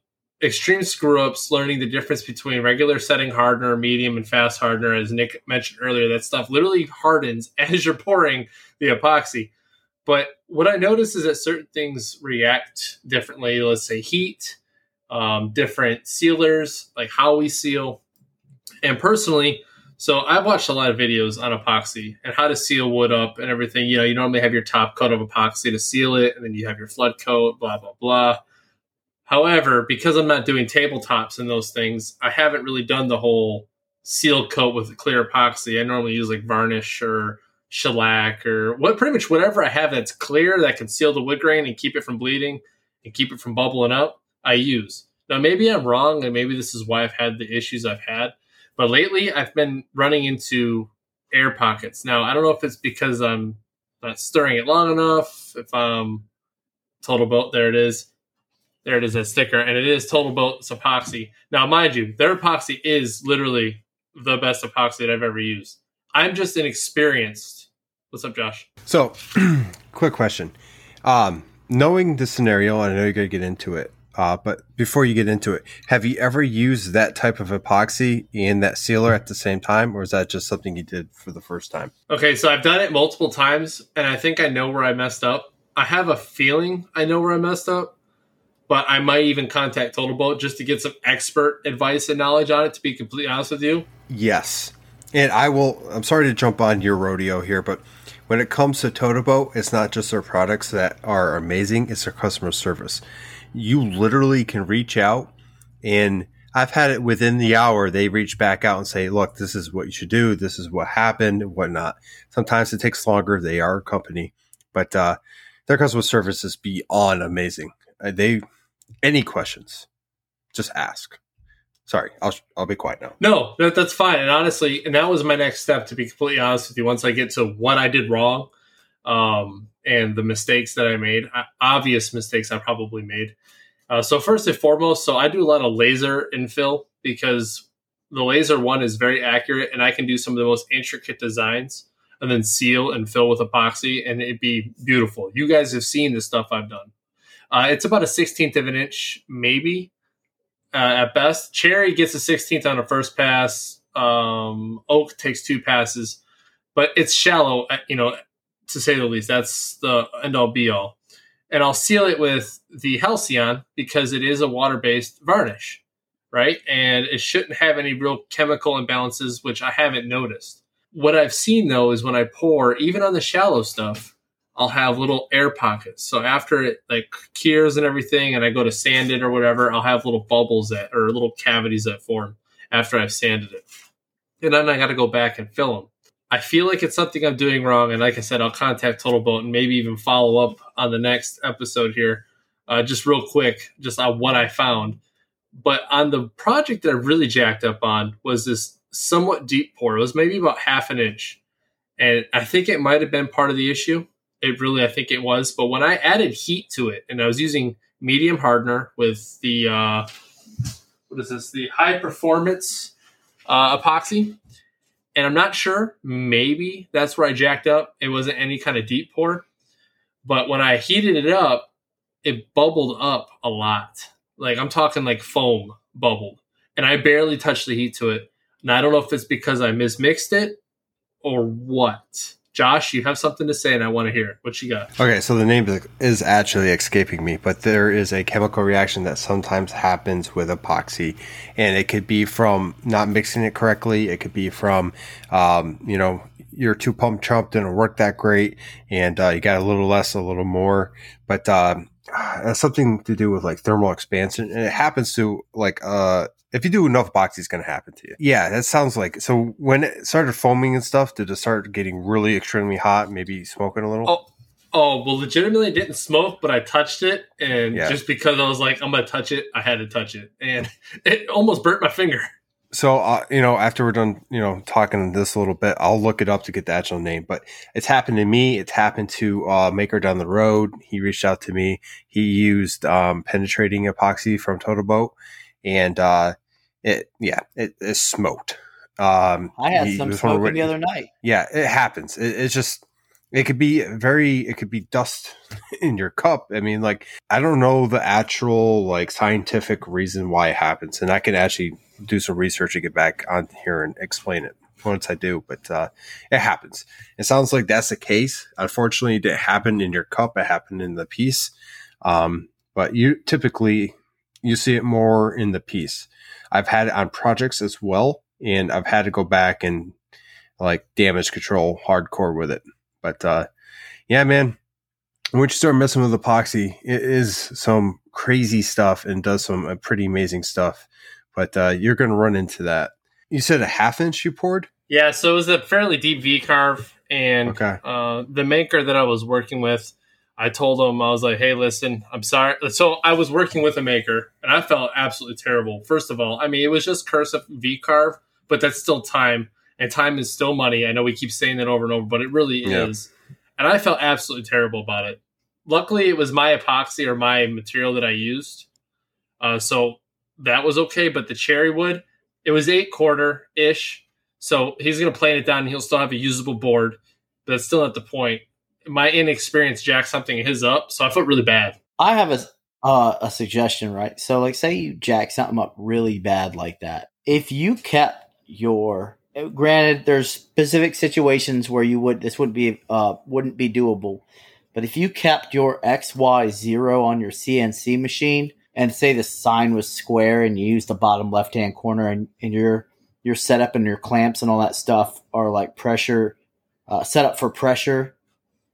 extreme screw ups, learning the difference between regular setting hardener, medium, and fast hardener. As Nick mentioned earlier, that stuff literally hardens as you're pouring the epoxy. But what I notice is that certain things react differently. Let's say heat, um, different sealers, like how we seal. And personally, so I've watched a lot of videos on epoxy and how to seal wood up and everything. You know, you normally have your top coat of epoxy to seal it, and then you have your flood coat, blah, blah, blah. However, because I'm not doing tabletops and those things, I haven't really done the whole seal coat with clear epoxy. I normally use like varnish or shellac or what pretty much whatever I have that's clear that can seal the wood grain and keep it from bleeding and keep it from bubbling up, I use. Now maybe I'm wrong and maybe this is why I've had the issues I've had. But lately I've been running into air pockets. Now I don't know if it's because I'm not stirring it long enough, if I'm Total Boat. There it is. There it is, a sticker, and it is Total Boat epoxy. Now, mind you, their epoxy is literally the best epoxy that I've ever used. I'm just inexperienced. What's up, Josh? So, quick question. Um, knowing the scenario, I know you're going to get into it, uh, but before you get into it, have you ever used that type of epoxy and that sealer at the same time, or is that just something you did for the first time? Okay, so I've done it multiple times, and I think I know where I messed up. I have a feeling I know where I messed up, but I might even contact Total Boat just to get some expert advice and knowledge on it. To be completely honest with you, yes, and I will. I'm sorry to jump on your rodeo here, but when it comes to Total Boat, it's not just their products that are amazing; it's their customer service you literally can reach out and I've had it within the hour. They reach back out and say, look, this is what you should do. This is what happened and whatnot. Sometimes it takes longer. They are a company, but, uh, their customer service is beyond amazing. Uh, they, any questions, just ask. Sorry, I'll, I'll be quiet now. No, that, that's fine. And honestly, and that was my next step to be completely honest with you. Once I get to what I did wrong, um, and the mistakes that I made, obvious mistakes I probably made. Uh, so first and foremost, so I do a lot of laser infill because the laser one is very accurate, and I can do some of the most intricate designs, and then seal and fill with epoxy, and it'd be beautiful. You guys have seen the stuff I've done. Uh, it's about a sixteenth of an inch, maybe uh, at best. Cherry gets a sixteenth on a first pass. Um, Oak takes two passes, but it's shallow. Uh, you know, to say the least. That's the end all be all. And I'll seal it with the Halcyon because it is a water based varnish, right? And it shouldn't have any real chemical imbalances, which I haven't noticed. What I've seen though is when I pour, even on the shallow stuff, I'll have little air pockets. So after it like cures and everything, and I go to sand it or whatever, I'll have little bubbles that or little cavities that form after I've sanded it. And then I got to go back and fill them. I feel like it's something I'm doing wrong, and like I said, I'll contact Total Boat and maybe even follow up on the next episode here, uh, just real quick, just on what I found. But on the project that I really jacked up on was this somewhat deep pour. It was maybe about half an inch, and I think it might have been part of the issue. It really, I think it was. But when I added heat to it, and I was using medium hardener with the uh, what is this? The high performance uh, epoxy and I'm not sure. Maybe that's where I jacked up. It wasn't any kind of deep pour, but when I heated it up, it bubbled up a lot. Like I'm talking like foam bubbled, and I barely touched the heat to it. And I don't know if it's because I mismixed it or what. Josh, you have something to say, and I want to hear it. What you got? Okay, so the name is actually escaping me, but there is a chemical reaction that sometimes happens with epoxy, and it could be from not mixing it correctly. It could be from, um, you know, your two pump chump didn't work that great, and uh, you got a little less, a little more, but uh, that's something to do with like thermal expansion, and it happens to like uh if you do enough boxing, it's going to happen to you. Yeah, that sounds like so. When it started foaming and stuff, did it start getting really extremely hot? Maybe smoking a little. Oh, oh well, legitimately, it didn't smoke, but I touched it, and yeah. just because I was like, I'm going to touch it, I had to touch it, and it almost burnt my finger. So, uh, you know, after we're done, you know, talking this a little bit, I'll look it up to get the actual name. But it's happened to me. It's happened to uh, Maker down the road. He reached out to me. He used um, penetrating epoxy from Total Boat, and uh, it yeah it, it smoked. Um, I had some smoking the other night. Yeah, it happens. It, it's just it could be very it could be dust in your cup. I mean, like I don't know the actual like scientific reason why it happens, and I can actually do some research and get back on here and explain it once I do. But uh, it happens. It sounds like that's the case. Unfortunately, it didn't in your cup. It happened in the piece. Um, but you typically you see it more in the piece. I've had it on projects as well, and I've had to go back and like damage control hardcore with it. But uh, yeah, man, once you start messing with epoxy, it is some crazy stuff and does some uh, pretty amazing stuff. But uh, you're going to run into that. You said a half inch you poured? Yeah, so it was a fairly deep V carve, and okay. uh, the maker that I was working with I told him, I was like, hey, listen, I'm sorry. So I was working with a maker and I felt absolutely terrible. First of all, I mean, it was just cursive V carve, but that's still time and time is still money. I know we keep saying that over and over, but it really yeah. is. And I felt absolutely terrible about it. luckily it was my epoxy or my material that I used. Uh, so that was okay. But the cherry wood, it was eight quarter ish. So he's going to plane it down and he'll still have a usable board. But that's still not the point. My inexperience jacked something his up. So I felt really bad. I have a, uh, a suggestion, right? So, like, say you jack something up really bad like that. If you kept your granted there's specific situations where you would this wouldn't be uh wouldn't be doable but if you kept your xy0 on your cnc machine and say the sign was square and you use the bottom left hand corner and, and your your setup and your clamps and all that stuff are like pressure uh, set up for pressure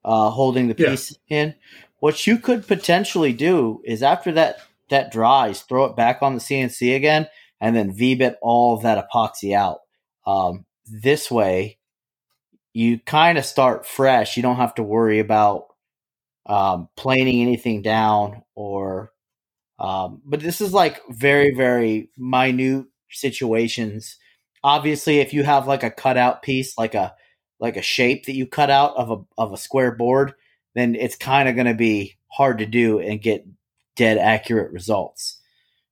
uh, holding the piece yeah. in. What you could potentially do is after that that dries throw it back on the cnc again and then v-bit all of that epoxy out. Um, this way you kind of start fresh. You don't have to worry about um, planing anything down or um, but this is like very, very minute situations. Obviously, if you have like a cutout piece, like a like a shape that you cut out of a of a square board, then it's kind of going to be hard to do and get dead accurate results.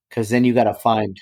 Because then you got to find.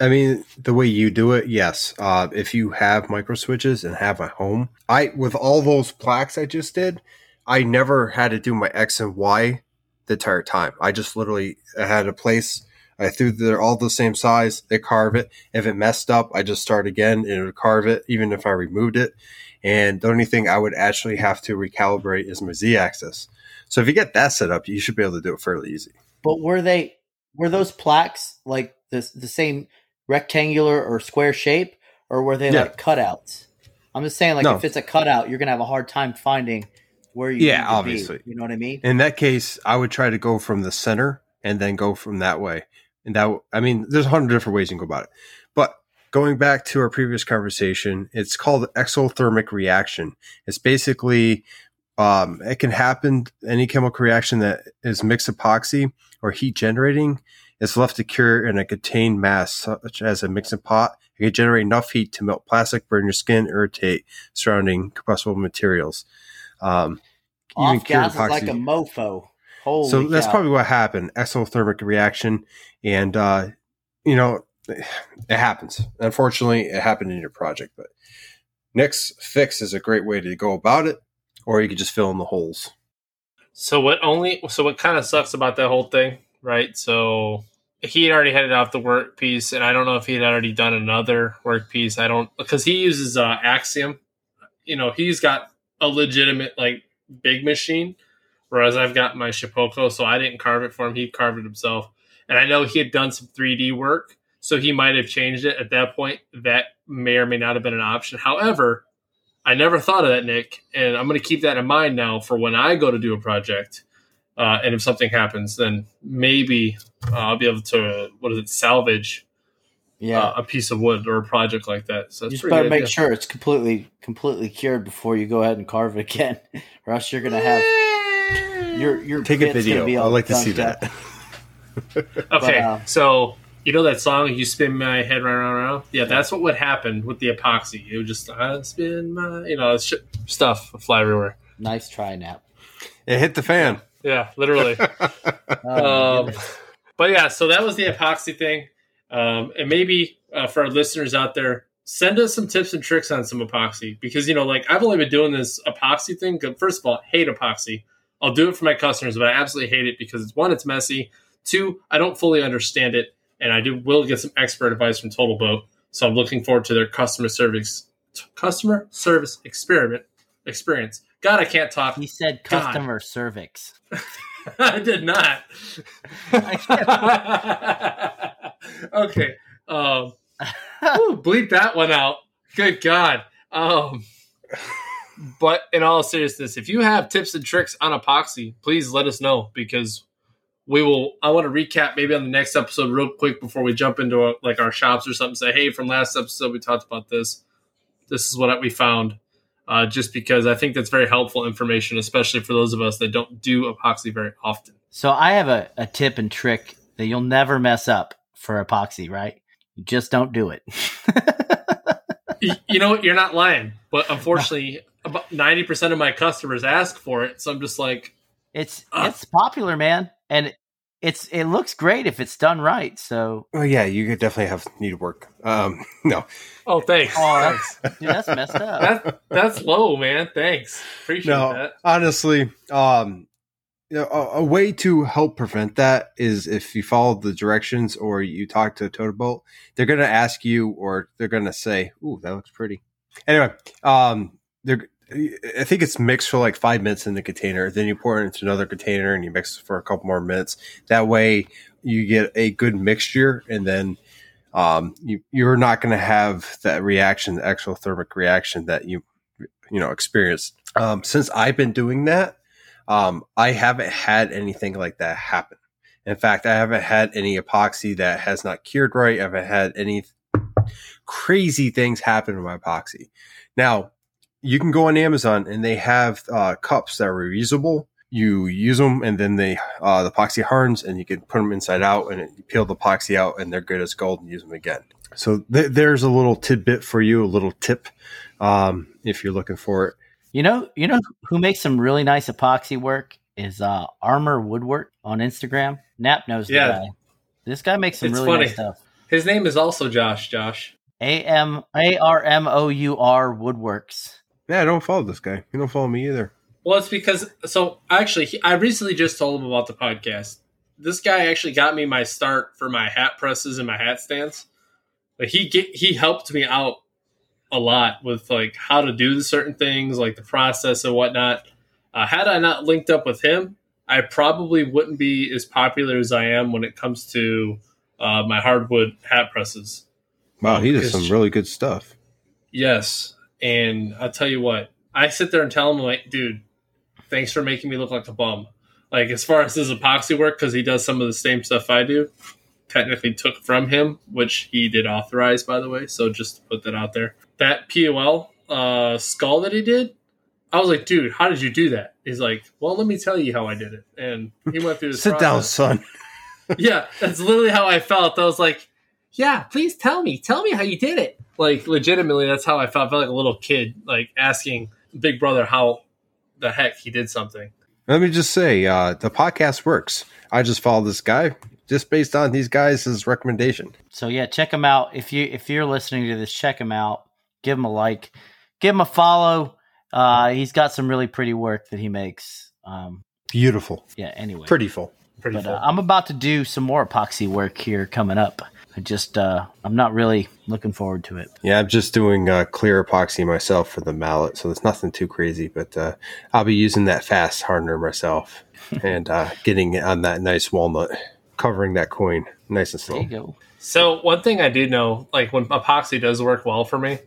I mean, the way you do it, yes. Uh, if you have micro switches and have a home, I with all those plaques I just did, I never had to do my X and Y the entire time. I just literally had a place. I threw they're all the same size. They carve it. If it messed up, I just start again and it would carve it, even if I removed it. And the only thing I would actually have to recalibrate is my Z axis. So if you get that set up, you should be able to do it fairly easy. But were they were those plaques like the the same rectangular or square shape, or were they yeah. like cutouts? I'm just saying, like no. if it's a cutout, you're gonna have a hard time finding where you yeah obviously be, you know what i mean? In that case i would try to go from the center and then go from that way. And that i mean there's a hundred different ways you can go about it. But going back to our previous conversation it's called exothermic reaction. It's basically um, it can happen any chemical reaction that is mixed epoxy or heat generating is left to cure in a contained mass such as a mixing pot. It can generate enough heat to melt plastic burn your skin irritate surrounding combustible materials um, Off gas is like a mofo. Holy so that's probably what happened. Exothermic reaction, and uh, you know, it happens. Unfortunately, it happened in your project, but Nick's fix is a great way to go about it, or you could just fill in the holes. So what only? So what kind of sucks about that whole thing, right? So he had already headed off the work piece, and I don't know if he had already done another work piece. I don't because he uses uh, Axiom. You know, he's got a legitimate like big machine, whereas I've got my Shapeoko, so I didn't carve it for him. He carved it himself, and I know he had done some 3D work, so he might have changed it at that point. That may or may not have been an option. However, I never thought of that, Nick, and I'm going to keep that in mind now for when I go to do a project. Uh, and if something happens, then maybe uh, I'll be able to what is it salvage yeah uh, a piece of wood or a project like that. So you just better make sure it's completely completely cured before you go ahead and carve it again, or else you're gonna have your your take a video. I'd like to see that. okay, but, uh, so you know that song "You Spin My Head Round Round Round"? Yeah, that's what would happen with the epoxy. It would just I spin my you know stuff fly everywhere. Nice try, Nap. It hit the fan. Yeah, literally. oh, um, but yeah, so that was the epoxy thing. Um, and maybe uh, for our listeners out there, send us some tips and tricks on some epoxy because you know, like I've only been doing this epoxy thing. First of all, hate epoxy. I'll do it for my customers, but I absolutely hate it because it's one, it's messy. Two, I don't fully understand it, and I do will get some expert advice from Total Boat. So I'm looking forward to their customer service customer service experiment experience. God, I can't talk. He said customer God. cervix. I did not. okay. Um, bleep that one out. Good God. Um, but in all seriousness, if you have tips and tricks on epoxy, please let us know because we will. I want to recap maybe on the next episode real quick before we jump into a, like our shops or something. Say, hey, from last episode we talked about this. This is what we found. Uh, just because I think that's very helpful information, especially for those of us that don't do epoxy very often. So I have a, a tip and trick that you'll never mess up for epoxy, right? You just don't do it. you know what? You're not lying, but unfortunately, about ninety percent of my customers ask for it. So I'm just like, It's uh, it's popular, man, and it's it looks great if it's done right. So, oh yeah, you could definitely have need work. Um, no. Oh, thanks. Oh, that's, dude, that's messed up. That, that's low, man. Thanks. Appreciate no, that. Honestly, um, you know, a, a, way to help prevent that is if you follow the directions or you talk to a total boat, they're going to ask you or they're going to say, "Ooh, that looks pretty." Anyway, um, they're I think it's mixed for like five minutes in the container. Then you pour it into another container and you mix it for a couple more minutes. That way you get a good mixture and then um, you, you're not going to have that reaction, the exothermic reaction that you, you know, experienced. Um, since I've been doing that, um, I haven't had anything like that happen. In fact, I haven't had any epoxy that has not cured right. I haven't had any crazy things happen to my epoxy. Now, you can go on Amazon and they have uh, cups that are reusable. You use them and then they uh, the epoxy hardens and you can put them inside out and it, you peel the epoxy out and they're good as gold and use them again. So th- there's a little tidbit for you, a little tip um, if you're looking for it. You know, you know who makes some really nice epoxy work is uh, Armor Woodwork on Instagram. Nap knows yeah. the guy. This guy makes some it's really funny. nice stuff. His name is also Josh. Josh. A M A R M O U R Woodworks. Yeah, I don't follow this guy. You don't follow me either. Well, it's because so actually, he, I recently just told him about the podcast. This guy actually got me my start for my hat presses and my hat stands. But he get, he helped me out a lot with like how to do certain things, like the process and whatnot. Uh, had I not linked up with him, I probably wouldn't be as popular as I am when it comes to uh, my hardwood hat presses. Wow, he does some really good stuff. Yes, and I'll tell you what, I sit there and tell him like, dude, thanks for making me look like a bum. Like as far as his epoxy work, because he does some of the same stuff I do. Technically took from him, which he did authorize, by the way. So just to put that out there that POL uh, skull that he did, I was like, dude, how did you do that? He's like, well, let me tell you how I did it. And he went through this. Sit process. down, son. yeah, that's literally how I felt. I was like, yeah, please tell me, tell me how you did it. Like, legitimately, that's how I felt. I felt like a little kid, like asking Big Brother how the heck he did something. Let me just say, uh, the podcast works. I just follow this guy just based on these guys' recommendation. So yeah, check him out. If you if you're listening to this, check him out give him a like, give him a follow. Uh, he's got some really pretty work that he makes. Um, Beautiful. Yeah. Anyway, pretty full. Pretty but, full. Uh, I'm about to do some more epoxy work here coming up. I just uh, I'm not really looking forward to it. Yeah, I'm just doing uh, clear epoxy myself for the mallet, so it's nothing too crazy. But uh, I'll be using that fast hardener myself and uh, getting on that nice walnut, covering that coin nice and slow. There you go. So one thing I do know, like when epoxy does work well for me,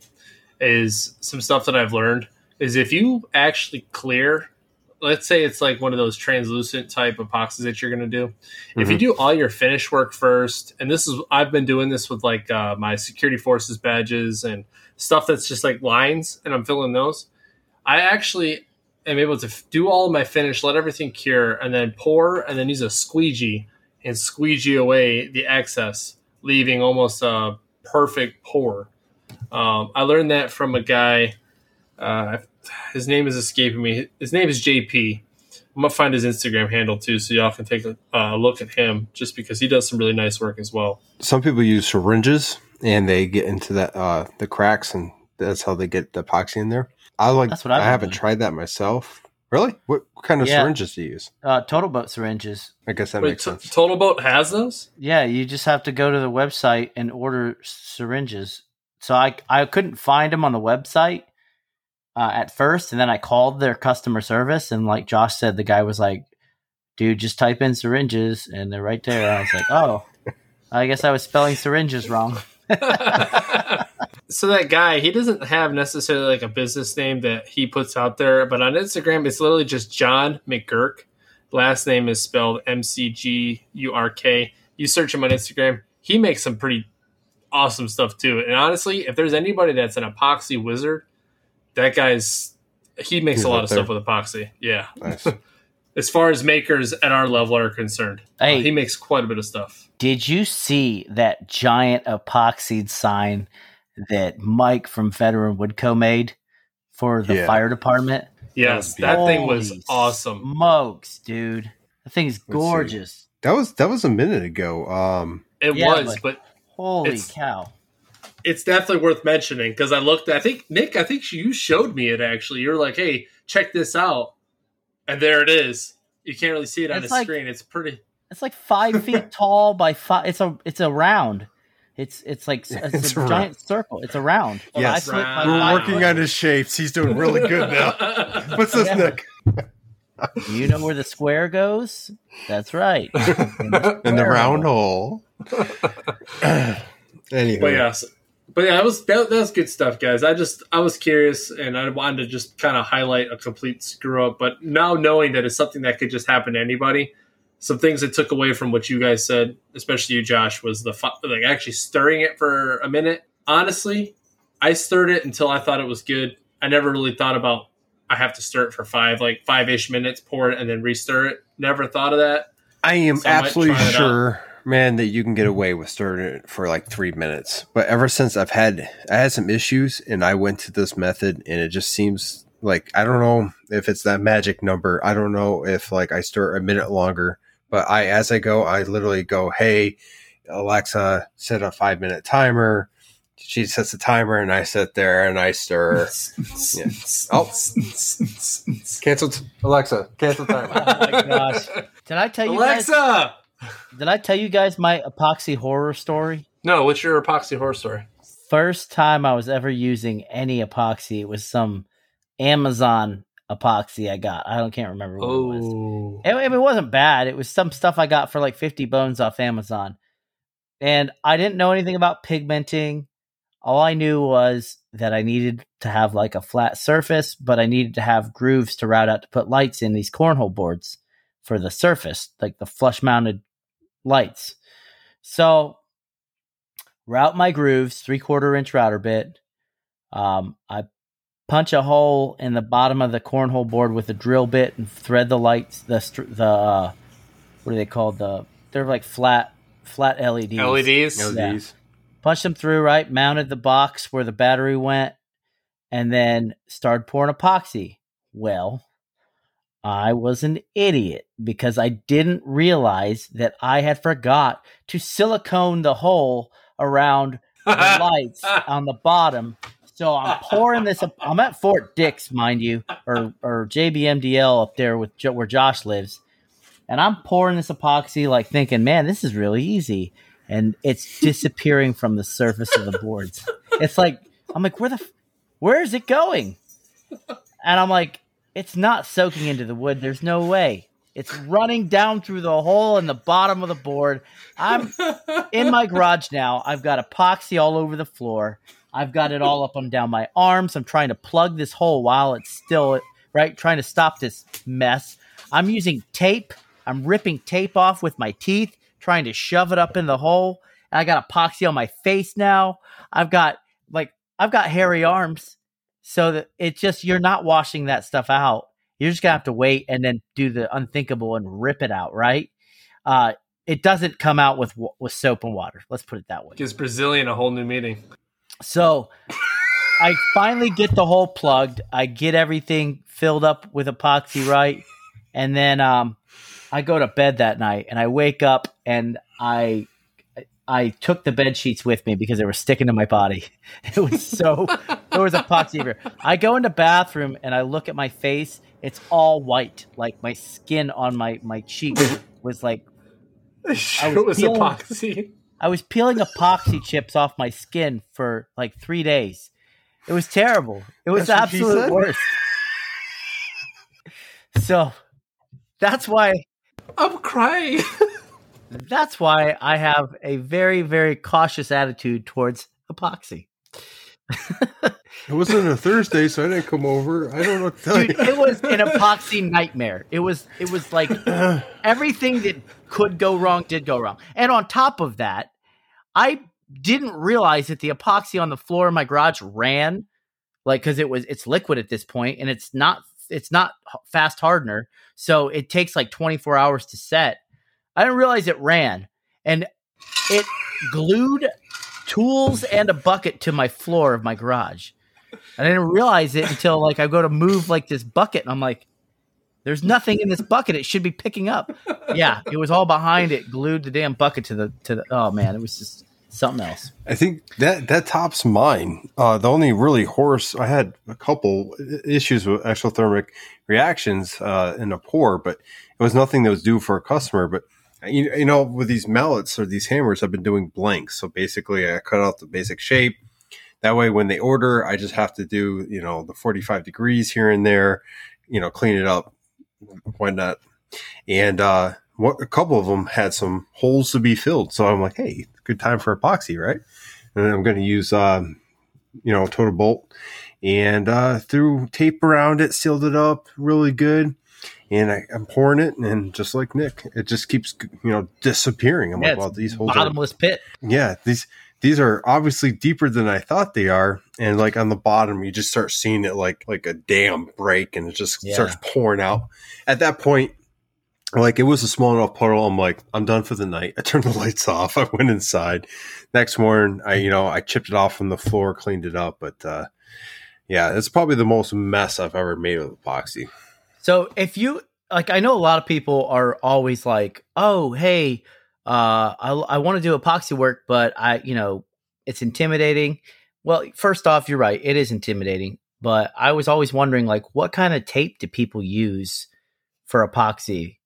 is some stuff that I've learned is if you actually clear, let's say it's like one of those translucent type epoxies that you're going to do. Mm-hmm. If you mm-hmm. do all your finish work first, and this is, I've been doing this with like uh, my security forces badges and stuff that's just like lines, and I'm filling those. I actually am able to do all of my finish, let everything cure, and then pour, and then use a squeegee and squeegee away the excess, leaving almost a perfect pour. Um, I learned that from a guy. Uh, his name is escaping me. His name is JP. I'm gonna find his Instagram handle too, so y'all can take a uh, look at him, just because he does some really nice work as well. Some people use syringes and they get into that uh, the cracks, and that's how they get the epoxy in there. I like. That's what I haven't tried that myself. Really? What kind of yeah. syringes do you use? Uh, Total Boat syringes. I guess that Wait, makes sense. Total Boat has those? Yeah, you just have to go to the website and order syringes. So I I couldn't find them on the website uh, at first, and then I called their customer service, and like Josh said, the guy was like, "Dude, just type in syringes, and they're right there." And I was like, "Oh, I guess I was spelling syringes wrong." so that guy, he doesn't have necessarily like a business name that he puts out there, but on Instagram, it's literally just John McGurk. Last name is spelled M C G U R K. You search him on Instagram. He makes some pretty awesome stuff too. And honestly, if there's anybody that's an epoxy wizard, that guy's he makes He's a lot of there. stuff with epoxy. Yeah. Nice. as far as makers at our level are concerned, uh, hey, uh, he makes quite a bit of stuff. Did you see that giant epoxied sign that Mike from Veteran Woodco made for the yeah. fire department? Yes, that, that thing was awesome. Smokes, dude. That thing is gorgeous. That was that was a minute ago. Um It yeah, was, but, but holy cow. It's definitely worth mentioning because I looked I think Nick, I think you showed me it actually. You're like, hey, check this out. And there it is. You can't really see it on the like, screen. It's pretty it's like five feet tall by five it's a it's a round. It's it's like it's, it's a, a giant circle. It's a round. Yes, we're working on his shapes. He's doing really good now. What's this, yeah. Nick? You know where the square goes? That's right. In the, In the round hole. anyway. But yeah, but yeah, that was that, that, was good stuff, guys. I just I was curious and I wanted to just kind of highlight a complete screw up. But now knowing that it's something that could just happen to anybody, some things that took away from what you guys said, especially you, Josh, was the like actually stirring it for a minute. Honestly, I stirred it until I thought it was good. I never really thought about I have to stir it for five, like five ish minutes, pour it, and then restir it. Never thought of that. I am so absolutely I sure, man, that you can get away with stirring it for like three minutes. But ever since I've had I had some issues, and I went to this method, and it just seems like I don't know if it's that magic number. I don't know if like I stir a minute longer but I, as I go, I literally go, "Hey, Alexa, set a five minute timer." She sets a timer, and I sit there and I stir. yeah. Oh, canceled. Alexa, cancel timer. oh my gosh! Did I tell you, Alexa? Guys, did I tell you guys my epoxy horror story? No. What's your epoxy horror story? First time I was ever using any epoxy, it was some Amazon epoxy I got. I don't can't remember what oh. it was. Oh. It, it wasn't bad. It was some stuff I got for like 50 bones off Amazon. And I didn't know anything about pigmenting. All I knew was that I needed to have like a flat surface, but I needed to have grooves to route out to put lights in these cornhole boards for the surface, like the flush mounted lights. So route my grooves, three quarter inch router bit. Um, I punch a hole in the bottom of the cornhole board with a drill bit and thread the lights. The the uh, what are they called? The they're like flat flat LEDs. LEDs. Yeah. LEDs. Punched them through. Right, mounted the box where the battery went, and then started pouring epoxy. Well, I was an idiot because I didn't realize that I had forgot to silicone the hole around the lights on the bottom so I'm pouring this. Up, I'm at Fort Dix, mind you, or or JBMDL up there with where Josh lives, and I'm pouring this epoxy, like thinking, man, this is really easy, and it's disappearing from the surface of the boards. It's like I'm like, where the, where is it going? And I'm like, it's not soaking into the wood. There's no way. It's running down through the hole in the bottom of the board. I'm in my garage now. I've got epoxy all over the floor. I've got it all up and down my arms. I'm trying to plug this hole while it's still right, trying to stop this mess. I'm using tape. I'm ripping tape off with my teeth, trying to shove it up in the hole. I got epoxy on my face now. I've got like I've got hairy arms. So that it's just you're not washing that stuff out. You're just gonna have to wait and then do the unthinkable and rip it out, right? Uh, it doesn't come out with with soap and water. Let's put it that way. Gives Brazilian a whole new meaning. So I finally get the hole plugged. I get everything filled up with epoxy right, and then um, I go to bed that night, and I wake up and I I took the bed sheets with me because they were sticking to my body. It was so there was epoxy everywhere. I go in the bathroom and I look at my face. It's all white, like my skin on my my cheek was like. I was, was epoxy. I was peeling epoxy chips off my skin for like three days. It was terrible. It was that's absolute worst. so that's why I'm crying. that's why I have a very, very cautious attitude towards epoxy. It wasn't a Thursday, so I didn't come over. I don't know. Dude, it was an epoxy nightmare. It was. It was like everything that could go wrong did go wrong. And on top of that, I didn't realize that the epoxy on the floor of my garage ran like cuz it was it's liquid at this point and it's not it's not fast hardener. So it takes like 24 hours to set. I didn't realize it ran and it glued tools and a bucket to my floor of my garage. I didn't realize it until like I go to move like this bucket, and I'm like, "There's nothing in this bucket. It should be picking up." Yeah, it was all behind it, glued the damn bucket to the to the. Oh man, it was just something else. I think that that tops mine. Uh, the only really horse I had a couple issues with exothermic reactions uh, in a pour, but it was nothing that was due for a customer. But you, you know, with these mallets or these hammers, I've been doing blanks. So basically, I cut out the basic shape. That way, when they order, I just have to do you know the forty five degrees here and there, you know, clean it up, whatnot, and uh, what a couple of them had some holes to be filled. So I'm like, hey, good time for epoxy, right? And I'm going to use, um, you know, Total Boat and uh, threw tape around it, sealed it up really good. And I, am pouring it, and just like Nick, it just keeps, you know, disappearing. I'm yeah, like, well, these holes bottomless are, pit. Yeah, these these are obviously deeper than I thought they are. And like on the bottom, you just start seeing it like like a dam break, and it just yeah. starts pouring out. At that point, like it was a small enough puddle. I'm like, I'm done for the night. I turned the lights off. I went inside. Next morning, I you know I chipped it off from the floor, cleaned it up. But uh, yeah, it's probably the most mess I've ever made with epoxy. So if you like, I know a lot of people are always like, oh hey, uh, I I want to do epoxy work, but I you know it's intimidating. Well, first off, you're right. It is intimidating. But I was always wondering, like, what kind of tape do people use for epoxy?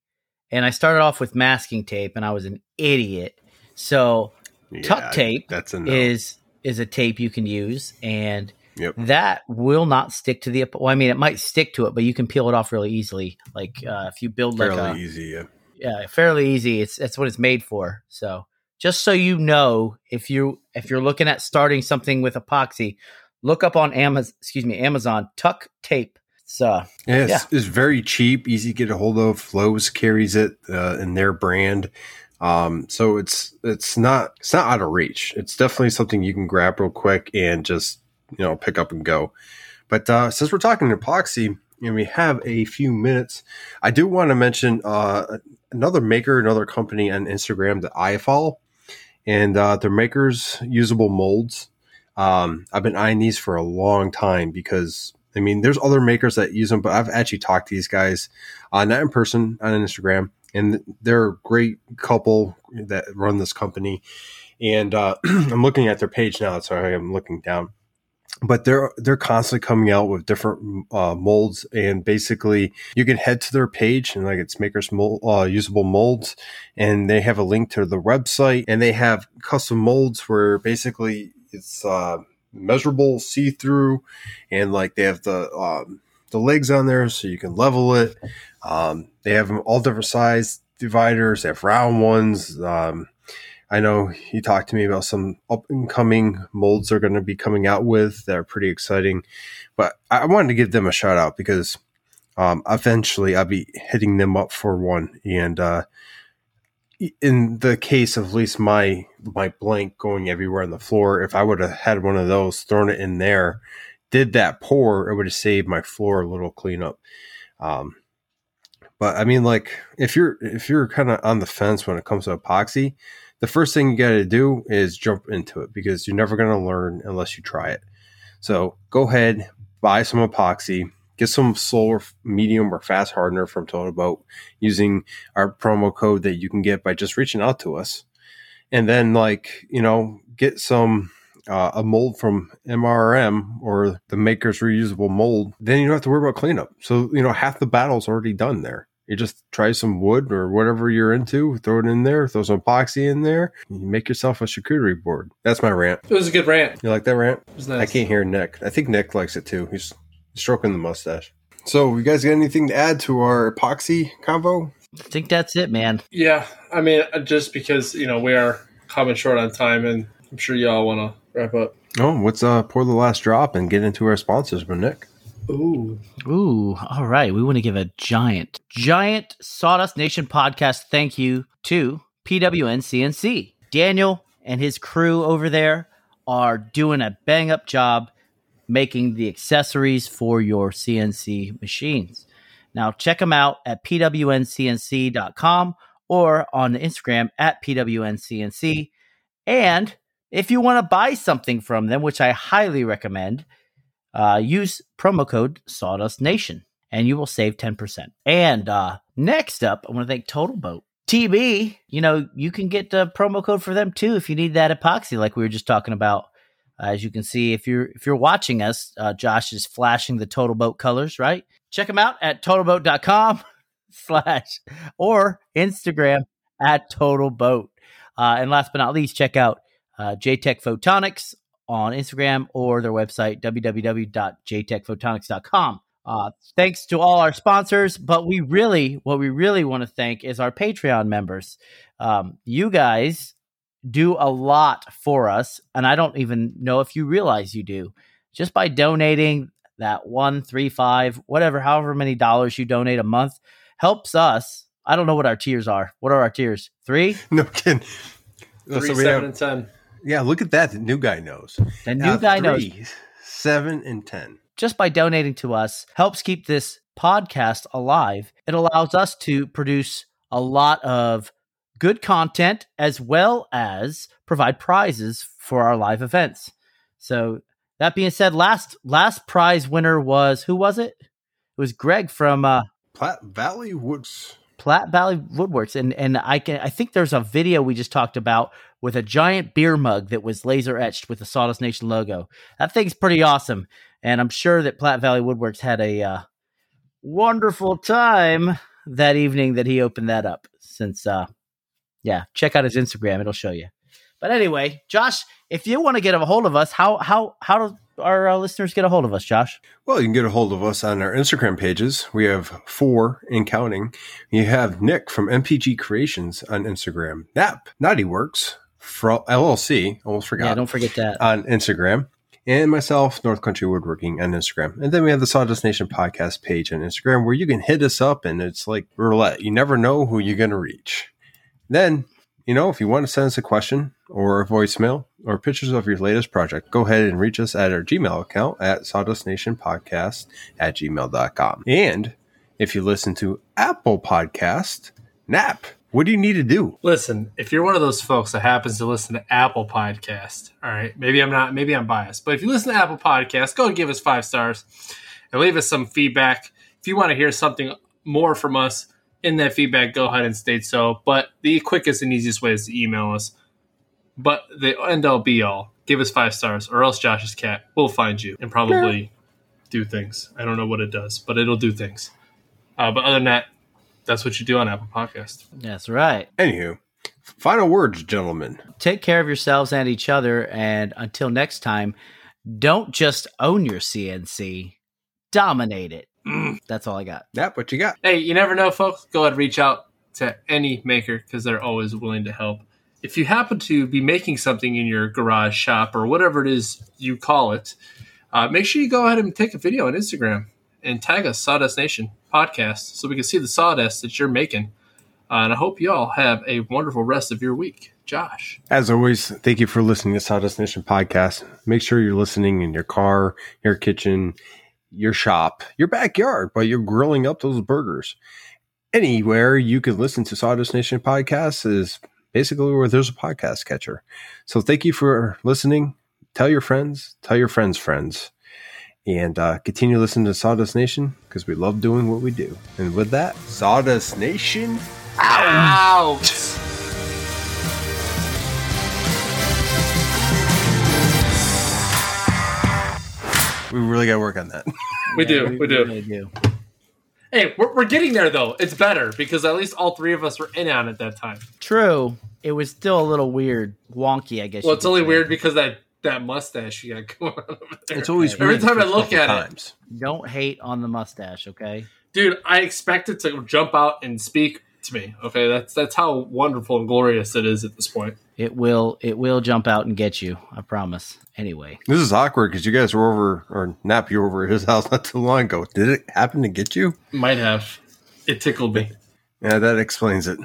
and I started off with masking tape, and I was an idiot. So yeah, tuck tape that's no. is is a tape you can use, and yep. that will not stick to the. Well, I mean, it might stick to it, but you can peel it off really easily. Like uh, if you build fairly like a, easy, yeah, yeah, fairly easy. It's that's what it's made for. So just so you know, if you if you're looking at starting something with epoxy, look up on Amazon. Excuse me, Amazon tuck tape so uh, yeah, it's, yeah. it's very cheap, easy to get a hold of. Lowe's carries it uh, in their brand. Um, so it's it's not it's not out of reach. It's definitely something you can grab real quick and just you know pick up and go. But uh, since we're talking epoxy and we have a few minutes, I do want to mention uh, another maker, another company on Instagram that I follow, and uh, their makers usable molds. Um, I've been eyeing these for a long time because I mean, there's other makers that use them, but I've actually talked to these guys, uh, not in person, on Instagram, and they're a great couple that run this company. And uh, I'm looking at their page now. Sorry, I'm looking down, but they're they're constantly coming out with different uh, molds, and basically you can head to their page and like it's makers mold, uh, usable molds, and they have a link to the website, and they have custom molds where basically it's uh, measurable, see through, and like they have the um, the legs on there so you can level it. Um, they have all different size dividers. They have round ones. Um, I know you talked to me about some up and coming molds they're going to be coming out with that are pretty exciting. But I wanted to give them a shout out because um, eventually I'll be hitting them up for one. And uh, in the case of at least my my blank going everywhere on the floor, if I would have had one of those, thrown it in there, did that pour, it would have saved my floor a little cleanup. Um, but I mean, like if you're if you're kind of on the fence when it comes to epoxy, the first thing you got to do is jump into it because you're never going to learn unless you try it. So go ahead, buy some epoxy, get some solar medium or fast hardener from Total Boat using our promo code that you can get by just reaching out to us. And then like, you know, get some uh, a mold from MRM or the maker's reusable mold, then you don't have to worry about cleanup. So, you know, half the battle's already done there. You just try some wood or whatever you're into, throw it in there, throw some epoxy in there, you make yourself a charcuterie board. That's my rant. It was a good rant. You like that rant? Nice. I can't hear Nick. I think Nick likes it too. He's stroking the mustache. So, you guys got anything to add to our epoxy combo? I think that's it, man. Yeah, I mean, uh, just because you know we are coming short on time, and I'm sure y'all want to wrap up. Oh, let's uh, pour the last drop and get into our sponsors, but Nick. Ooh. Ooh. All right. We want to give a giant, giant Sawdust Nation podcast thank you to PWN CNC. Daniel and his crew over there are doing a bang up job making the accessories for your CNC machines. Now, check them out at pwncnc.com or on the Instagram at pwncnc. And if you want to buy something from them, which I highly recommend, uh, use promo code Sawdust Nation and you will save 10%. And uh, next up, I want to thank Total Boat. TB, you know, you can get the promo code for them too if you need that epoxy, like we were just talking about. Uh, as you can see, if you're if you're watching us, uh, Josh is flashing the Total Boat colors, right? Check them out at totalboat.com slash or Instagram at Total Boat. Uh, and last but not least, check out uh, JTech Photonics on Instagram or their website, www.jtechphotonics.com. Uh, thanks to all our sponsors, but we really, what we really want to thank is our Patreon members. Um, you guys do a lot for us, and I don't even know if you realize you do. Just by donating that one, three, five, whatever, however many dollars you donate a month, helps us. I don't know what our tiers are. What are our tiers? Three? No kidding. Three, so seven, have, and ten. Yeah, look at that. The new guy knows. The new uh, guy three, knows. Seven and ten just by donating to us helps keep this podcast alive. It allows us to produce a lot of good content as well as provide prizes for our live events. So that being said, last last prize winner was who was it? It was Greg from uh, Platte Valley Woods. Platte Valley Woodworks, and and I can I think there's a video we just talked about with a giant beer mug that was laser etched with the Sawdust Nation logo. That thing's pretty awesome. And I'm sure that Platte Valley Woodworks had a uh, wonderful time that evening that he opened that up. Since, uh, yeah, check out his Instagram; it'll show you. But anyway, Josh, if you want to get a hold of us, how how how do our uh, listeners get a hold of us, Josh? Well, you can get a hold of us on our Instagram pages. We have four in counting. You have Nick from MPG Creations on Instagram, Nap Naughty Works from LLC. Almost forgot. Yeah, don't forget that on Instagram and myself, North Country Woodworking on Instagram. And then we have the Sawdust Nation podcast page on Instagram where you can hit us up and it's like roulette. You never know who you're going to reach. Then, you know, if you want to send us a question or a voicemail or pictures of your latest project, go ahead and reach us at our Gmail account at Sawdust Nation Podcast at gmail.com. And if you listen to Apple Podcast, NAP what do you need to do? Listen, if you're one of those folks that happens to listen to Apple Podcast, all right, maybe I'm not, maybe I'm biased, but if you listen to Apple Podcast, go and give us five stars and leave us some feedback. If you want to hear something more from us in that feedback, go ahead and state so. But the quickest and easiest way is to email us. But the end all be all, give us five stars, or else Josh's cat will find you and probably do things. I don't know what it does, but it'll do things. Uh, but other than that, that's what you do on Apple Podcast. That's right. Anywho, final words, gentlemen. Take care of yourselves and each other. And until next time, don't just own your CNC, dominate it. Mm. That's all I got. That what you got. Hey, you never know, folks. Go ahead reach out to any maker because they're always willing to help. If you happen to be making something in your garage shop or whatever it is you call it, uh, make sure you go ahead and take a video on Instagram and tag us, Sawdust Nation podcast, so we can see the sawdust that you're making. Uh, and I hope you all have a wonderful rest of your week. Josh. As always, thank you for listening to Sawdust Nation podcast. Make sure you're listening in your car, your kitchen, your shop, your backyard while you're grilling up those burgers. Anywhere you can listen to Sawdust Nation podcast is basically where there's a podcast catcher. So thank you for listening. Tell your friends, tell your friends' friends and uh, continue listening to Sawdust Nation because we love doing what we do. And with that, Sawdust Nation out. out. we really got to work on that. We yeah, do. We, we do. Really do. Hey, we're, we're getting there though. It's better because at least all three of us were in on it that time. True. It was still a little weird, wonky. I guess. Well, it's only say. weird because that that mustache you got going on over there. It's always every time I look at times. it. Don't hate on the mustache, okay? Dude, I expect it to jump out and speak to me. Okay, that's that's how wonderful and glorious it is at this point. It will it will jump out and get you. I promise. Anyway, this is awkward because you guys were over or nap you over at his house not too long ago. Did it happen to get you? Might have. It tickled me. Yeah, that explains it.